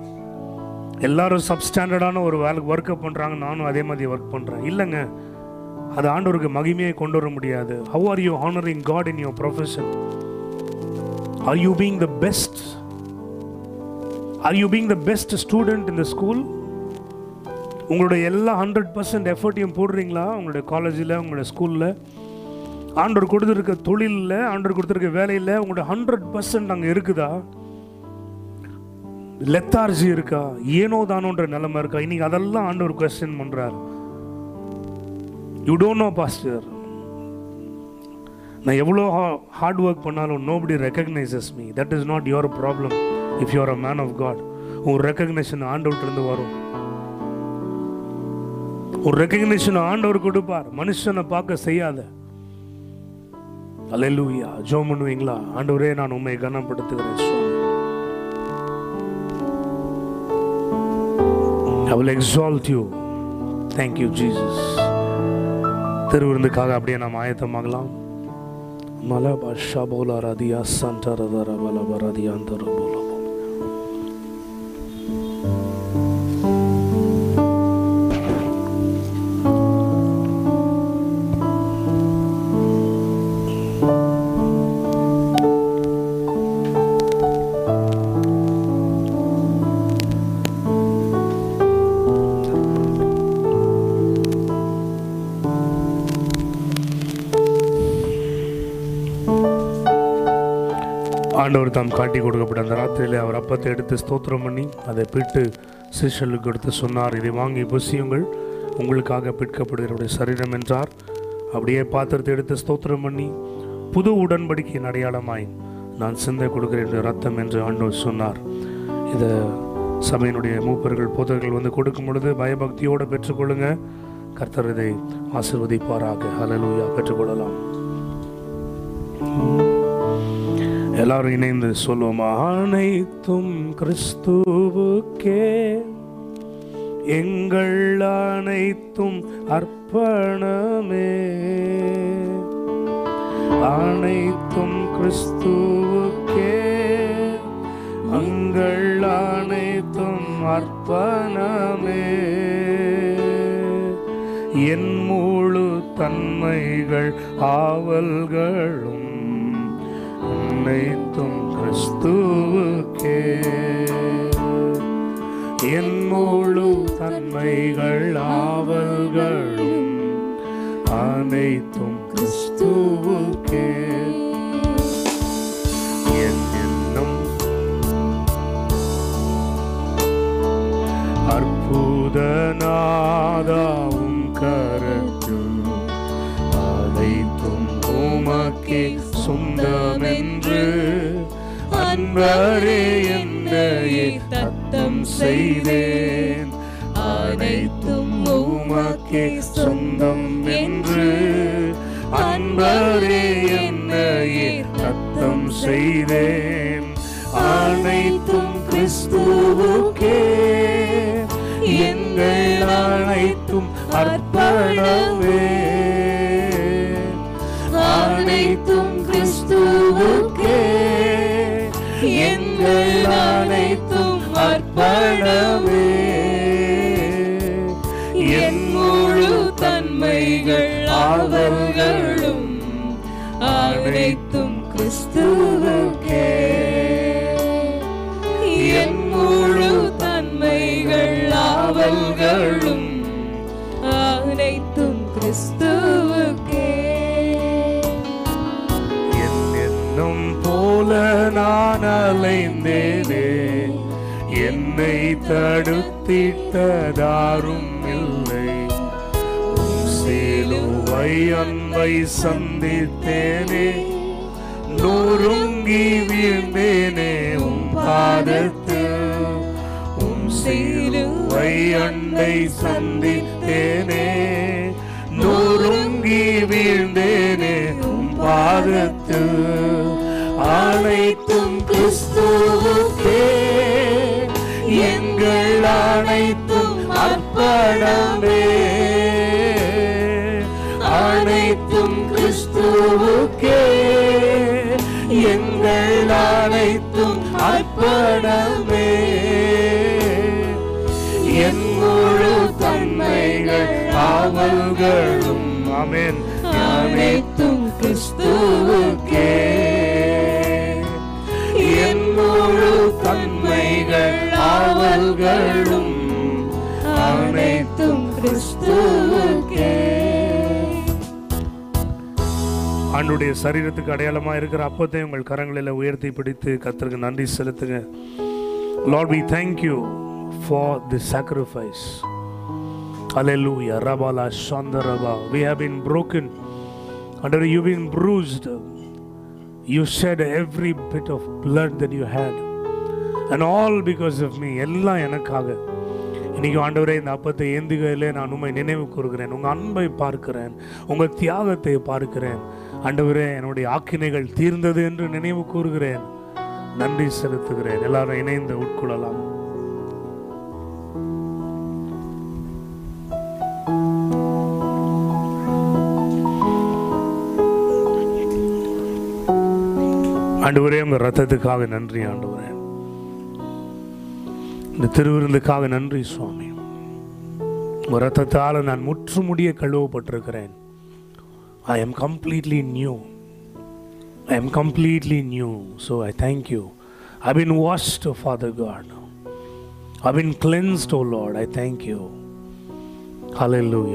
எல்லாரும் சப்ஸ்டாண்டர்டான ஒரு வேலை ஒர்க்கை பண்ணுறாங்க நானும் அதே மாதிரி ஒர்க் பண்ணுறேன் இல்லைங்க. அது ஆண்டவருக்கு மகிமையை கொண்டு வர முடியாது. How are you honouring God in your profession are you being the best are you being the best student இந்த ஸ்கூல் உங்களுடைய எல்லா ஹண்ட்ரட் பர்சன்ட் எஃபர்ட்டையும் போடுறீங்களா? உங்களுடைய காலேஜில் உங்களுடைய ஸ்கூலில் ஆண்டவர் கொடுத்துருக்க தொழிலில் ஆண்டவர் கொடுத்துருக்க வேலையில் உங்களுடைய ஹண்ட்ரட் பர்சன்ட் அங்கே இருக்குதா? லெத்தார்ஜி இருக்கா? ஏனோ தானோன்ற நிலைமை இருக்கா? இன்னைக்கு அதெல்லாம் ஆண்டவர் கொஸ்டின் பண்ணுறார் யூ டோன்ட் நோ பாஸ்டர் நான் எவ்வளோ ஹார்ட் ஒர்க் பண்ணாலும் nobody recognises me that is not your problem if you're a man of God ஒரு ரெக்கக்னேஷன் ஆண்டவர்கிட்டருந்து வரும். ஒரு ரெக்கக்னேஷன் ஆண்டவர் கொடுப்பார். மனுஷனை பார்க்க செய்யாத. அலையலூயா ஜோம் பண்ணுவீங்களா? ஆண்டவரே நான் உண்மை கனப்படுத்துகிறேன் சுவாமி. I will exalt you. Thank you, Jesus. திருவிருந்துக்காக அப்படியே நாம் ஆயத்தமாகலாம். Malaba shabola radia santa radara balaba radianta robola. ஆண்டவர் தாம் காட்டி கொடுக்கப்பட்ட அந்த ராத்திரியிலே அவர் அப்பத்தை எடுத்து ஸ்தோத்திரம் பண்ணி அதை பிட்டு சிஷலுக்கு எடுத்து சொன்னார். இதை வாங்கி புசியுங்கள். உங்களுக்காக பிற்கப்படுகிறவருடைய சரீரம் என்றார். அப்படியே பாத்திரத்தை எடுத்து ஸ்தோத்திரம் பண்ணி புது உடன்படிக்கையின் அடையாளமாய் நான் சிந்தை கொடுக்கிறேன் ரத்தம் என்று ஆண்டவர் சொன்னார். இதை சபையினுடைய மூப்பர்கள் போதர்கள் வந்து கொடுக்கும் பொழுது பயபக்தியோடு பெற்றுக்கொள்ளுங்க. கர்த்தர் இதை ஆசிர்வதிப்பாராக. ஹalleluya. பெற்றுக்கொள்ளலாம். எல்லாரும் இணைந்து சொல்லுவோம் அனைத்தும் கிறிஸ்துவுக்கே. எங்கள் அனைத்தும் அர்ப்பணமே. அனைத்தும் கிறிஸ்துவுக்கே. எங்கள் அனைத்தும் அர்ப்பணமே. என் முழு தன்மைகள் ஆவல்களும் அனைத்தும் கிறிஸ்துவுக்கே. என் முழு தன்மைகள் ஆவல்களும் அனைத்தும் கிறிஸ்துவுக்கே. என் எண்ணம் அற்புதநாதாவும் கரத்தும் அனைத்தும் உமக்கே. சொந்தமென்று அன்பரே என்னையே தத்தம் செய்தேன். அனைத்தும் உமக்கே சொந்தம் என்று அன்பரே என்னையே தத்தம் செய்தேன். அனைத்தும் கிறிஸ்துவுக்கே எங்கள் அனைத்தும் அர்ப்பணமே. அனைத்தும் கிறிஸ்துவுக்கே எங்கள் அனைத்தும் அர்ப்பணமே. என் முழு தன்மைகள் ஆவல்களும் அனைத்தும் கிறிஸ்துவுக்கே. என்னை தடுத்திட்டதாரும் இல்லை. உம் சிலுவை அன்பை சந்தித்தேனே. நூறுங்கி வீழ்ந்தேனே உம் பாதத்தில் உம் சிலுவை அண்டை சந்தித்தேனே. நூறுங்கி வீழ்ந்தேனே உம் பாதத்தில் அனைத்தும் கிறிஸ்துவுக்கே. எங்கள் அனைத்தும் அர்ப்பணமே. அனைத்தும் கிறிஸ்துவுக்கே. எங்கள் அனைத்தும் அர்ப்பணமே. என் முழு தன்மைகள் காவல்களும். அமேன் அனைத்தும் கிறிஸ்துவுக்கே. புகழும் அனைத்தும் கிறிஸ்துவுக்கே சரீரத்துக்கு அடையாளமாக இருக்கிற அப்பத்தை உங்கள் கரங்களில் உயர்த்தி பிடித்து கத்திற்கு நன்றி செலுத்துங்க Lord we thank you for the sacrifice hallelujah ரபாலா சந்தரபா we have been broken under you been bruised you shed every bit of blood that you had and all because of me எல்லாம் எனக்காக. இன்றைக்கி ஆண்டவரே இந்த அப்பத்தை ஏந்துகையிலே நான் உண்மை நினைவு கூறுகிறேன். உங்கள் அன்பை பார்க்கிறேன். உங்கள் தியாகத்தை பார்க்கிறேன். ஆண்டவரே என்னுடைய ஆக்கினைகள் தீர்ந்தது என்று நினைவு கூறுகிறேன். நன்றி செலுத்துகிறேன். எல்லாரும் இணைந்து உட்கொள்ளலாம். ஆண்டவரே உங்கள் ரத்தத்துக்காக நன்றி ஆண்டவரே. இந்த திருவிருந்துக்காக நன்றி சுவாமி. உங்க ரத்தத்தால் நான் முற்றுமுடிய கழுவப்பட்டிருக்கிறேன். I am completely new I am completely new so I thank you I been washed Father God I been cleansed oh Lord I thank you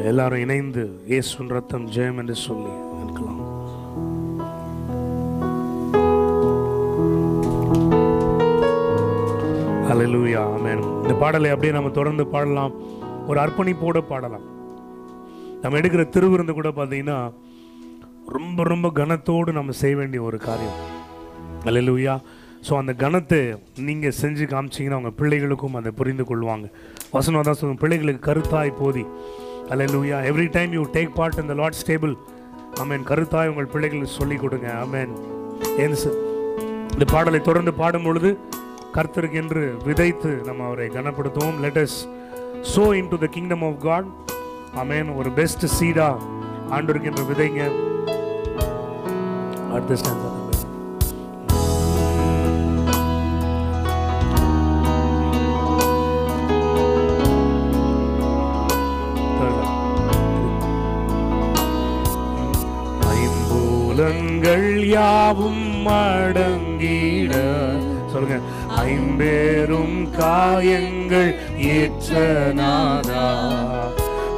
எல்லாரும் இணைந்து இயேசுவின் ரத்தம் ஜெயம் என்று சொல்லி ஹலெலூயா ஆமேன் இந்த பாடலை அப்படியே நம்ம தொடர்ந்து பாடலாம். ஒரு அர்ப்பணிப்போடு பாடலாம். நம்ம எடுக்கிற திருவிருந்து கூட பார்த்தீங்கன்னா ரொம்ப ரொம்ப கனத்தோடு நம்ம செய்ய வேண்டிய ஒரு காரியம். ஹalleluya ஸோ அந்த கணத்தை நீங்கள் செஞ்சு காமிச்சிங்கன்னா அவங்க பிள்ளைகளுக்கும் அதை புரிந்து கொள்வாங்க. வசனம் தான் சொல்லுங்க பிள்ளைகளுக்கு கருத்தாய் போதி. ஹalleluya every time you take part இந்த the லார்ட்ஸ் டேபிள் ஆமேன் கருத்தாய் உங்கள் பிள்ளைகளுக்கு சொல்லிக் கொடுங்க. ஆமேன் ஏன் சார் இந்த பாடலை தொடர்ந்து பாடும் பொழுது கர்த்தருக்கு என்று விதைத்து நம்ம அவரை கனப்படுத்துவோம். Let's sow into the kingdom of God amen ஒரு பெஸ்ட் சீடா ஆண்டவருக்கு என்று விதைங்க. அடுத்த ஸ்டாண்ட் யாவும் மடங்கிட சொல்லுங்க. ஐம்பேரும் காயங்கள் ஏற்ற நாதா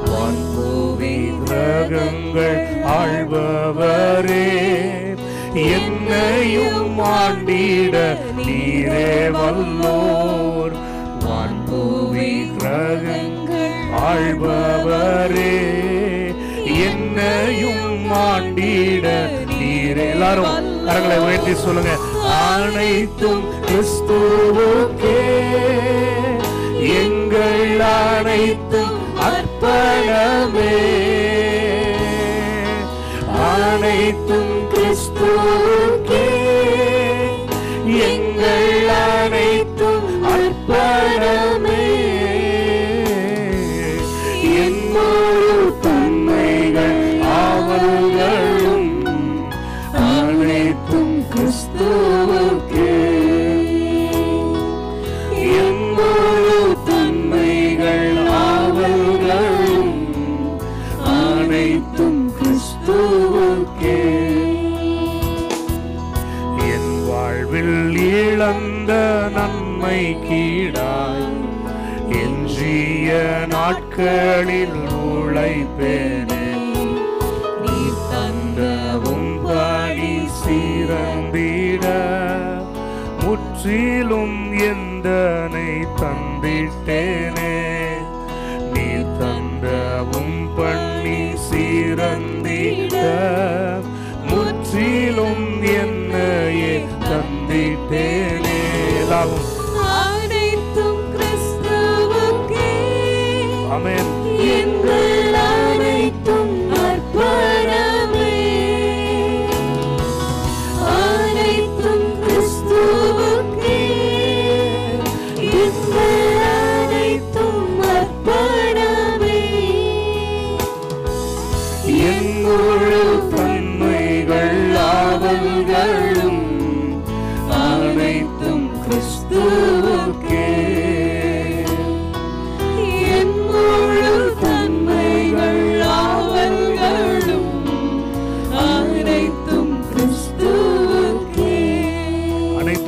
வான்பூவி கிரகங்கள் ஆழ்பவரே என்னையும் ஆண்டிட நீரே வல்லோர். வான்பூவி கிரகங்கள் ஆழ்பவரே என்னையும் ஆண்டிட நீரே. எல்லாரும் கரங்களை உயர்த்தி சொல்லுங்க. அனைத்தும் கிறிஸ்துவுக்கே. எங்கள் அனைத்தும் அர்ப்பணமே. அனைத்தும் கிறிஸ்துவுக்கே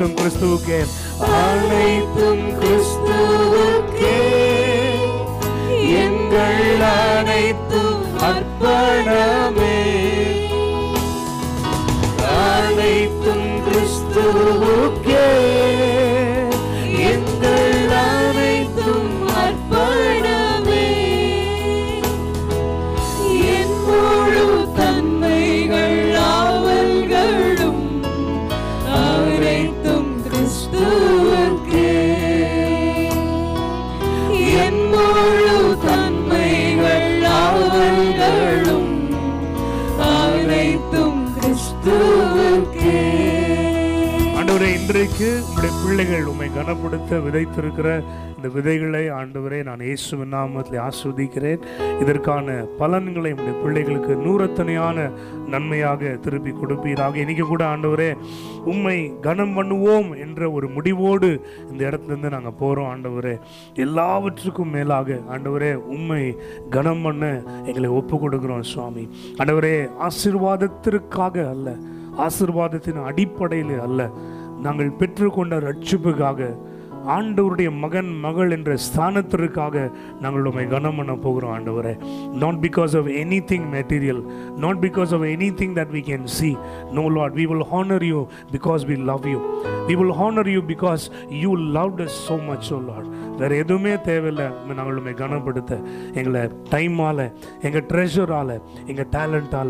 அனைத்தும் கிறிஸ்துவுக்கே. அனைத்தும் கிறிஸ்துவுக்கே. எங்கள் அனைத்தும் அர்ப்பணமே. அனைத்தும் கிறிஸ்துவுக்கே. இன்றைக்கு உங்களுடைய பிள்ளைகள் உண்மை கனப்படுத்த விதைத்திருக்கிற இந்த விதைகளை ஆண்டவரே நான் இயேசு நாமத்தில் ஆஸ்வதிக்கிறேன். இதற்கான பலன்களை உம்முடைய பிள்ளைகளுக்கு நூறத்தனையான நன்மையாக திருப்பி கொடுப்பீராக. இன்னைக்கு கூட ஆண்டவரே உண்மை கனம் பண்ணுவோம் என்ற ஒரு முடிவோடு இந்த இடத்துலேருந்து நாங்கள் போகிறோம் ஆண்டவரே. எல்லாவற்றுக்கும் மேலாக ஆண்டவரே உண்மை கனம் பண்ண எங்களை ஒப்பு கொடுக்குறோம் சுவாமி. ஆண்டவரே ஆசீர்வாதத்திற்காக அல்ல ஆசிர்வாதத்தின் அடிப்படையில் அல்ல நாங்கள் பெற்றுக்கொண்ட ரட்சிப்புக்காக ஆண்டவருடைய மகன் மகள் என்ற ஸ்தானத்திற்காக நாங்கள் உண்மை கனம் பண்ண போகிறோம் ஆண்டவரே. Not because of anything material not because of anything that we can see no Lord we will honour you because we love you we will honour you because you love us so much oh Lord வேறு எதுவுமே தேவையில்லை. நாங்கள் உண்மை கனப்படுத்த. எங்களை டைமால் எங்கள் ட்ரெஷரால் எங்கள் டேலண்டால்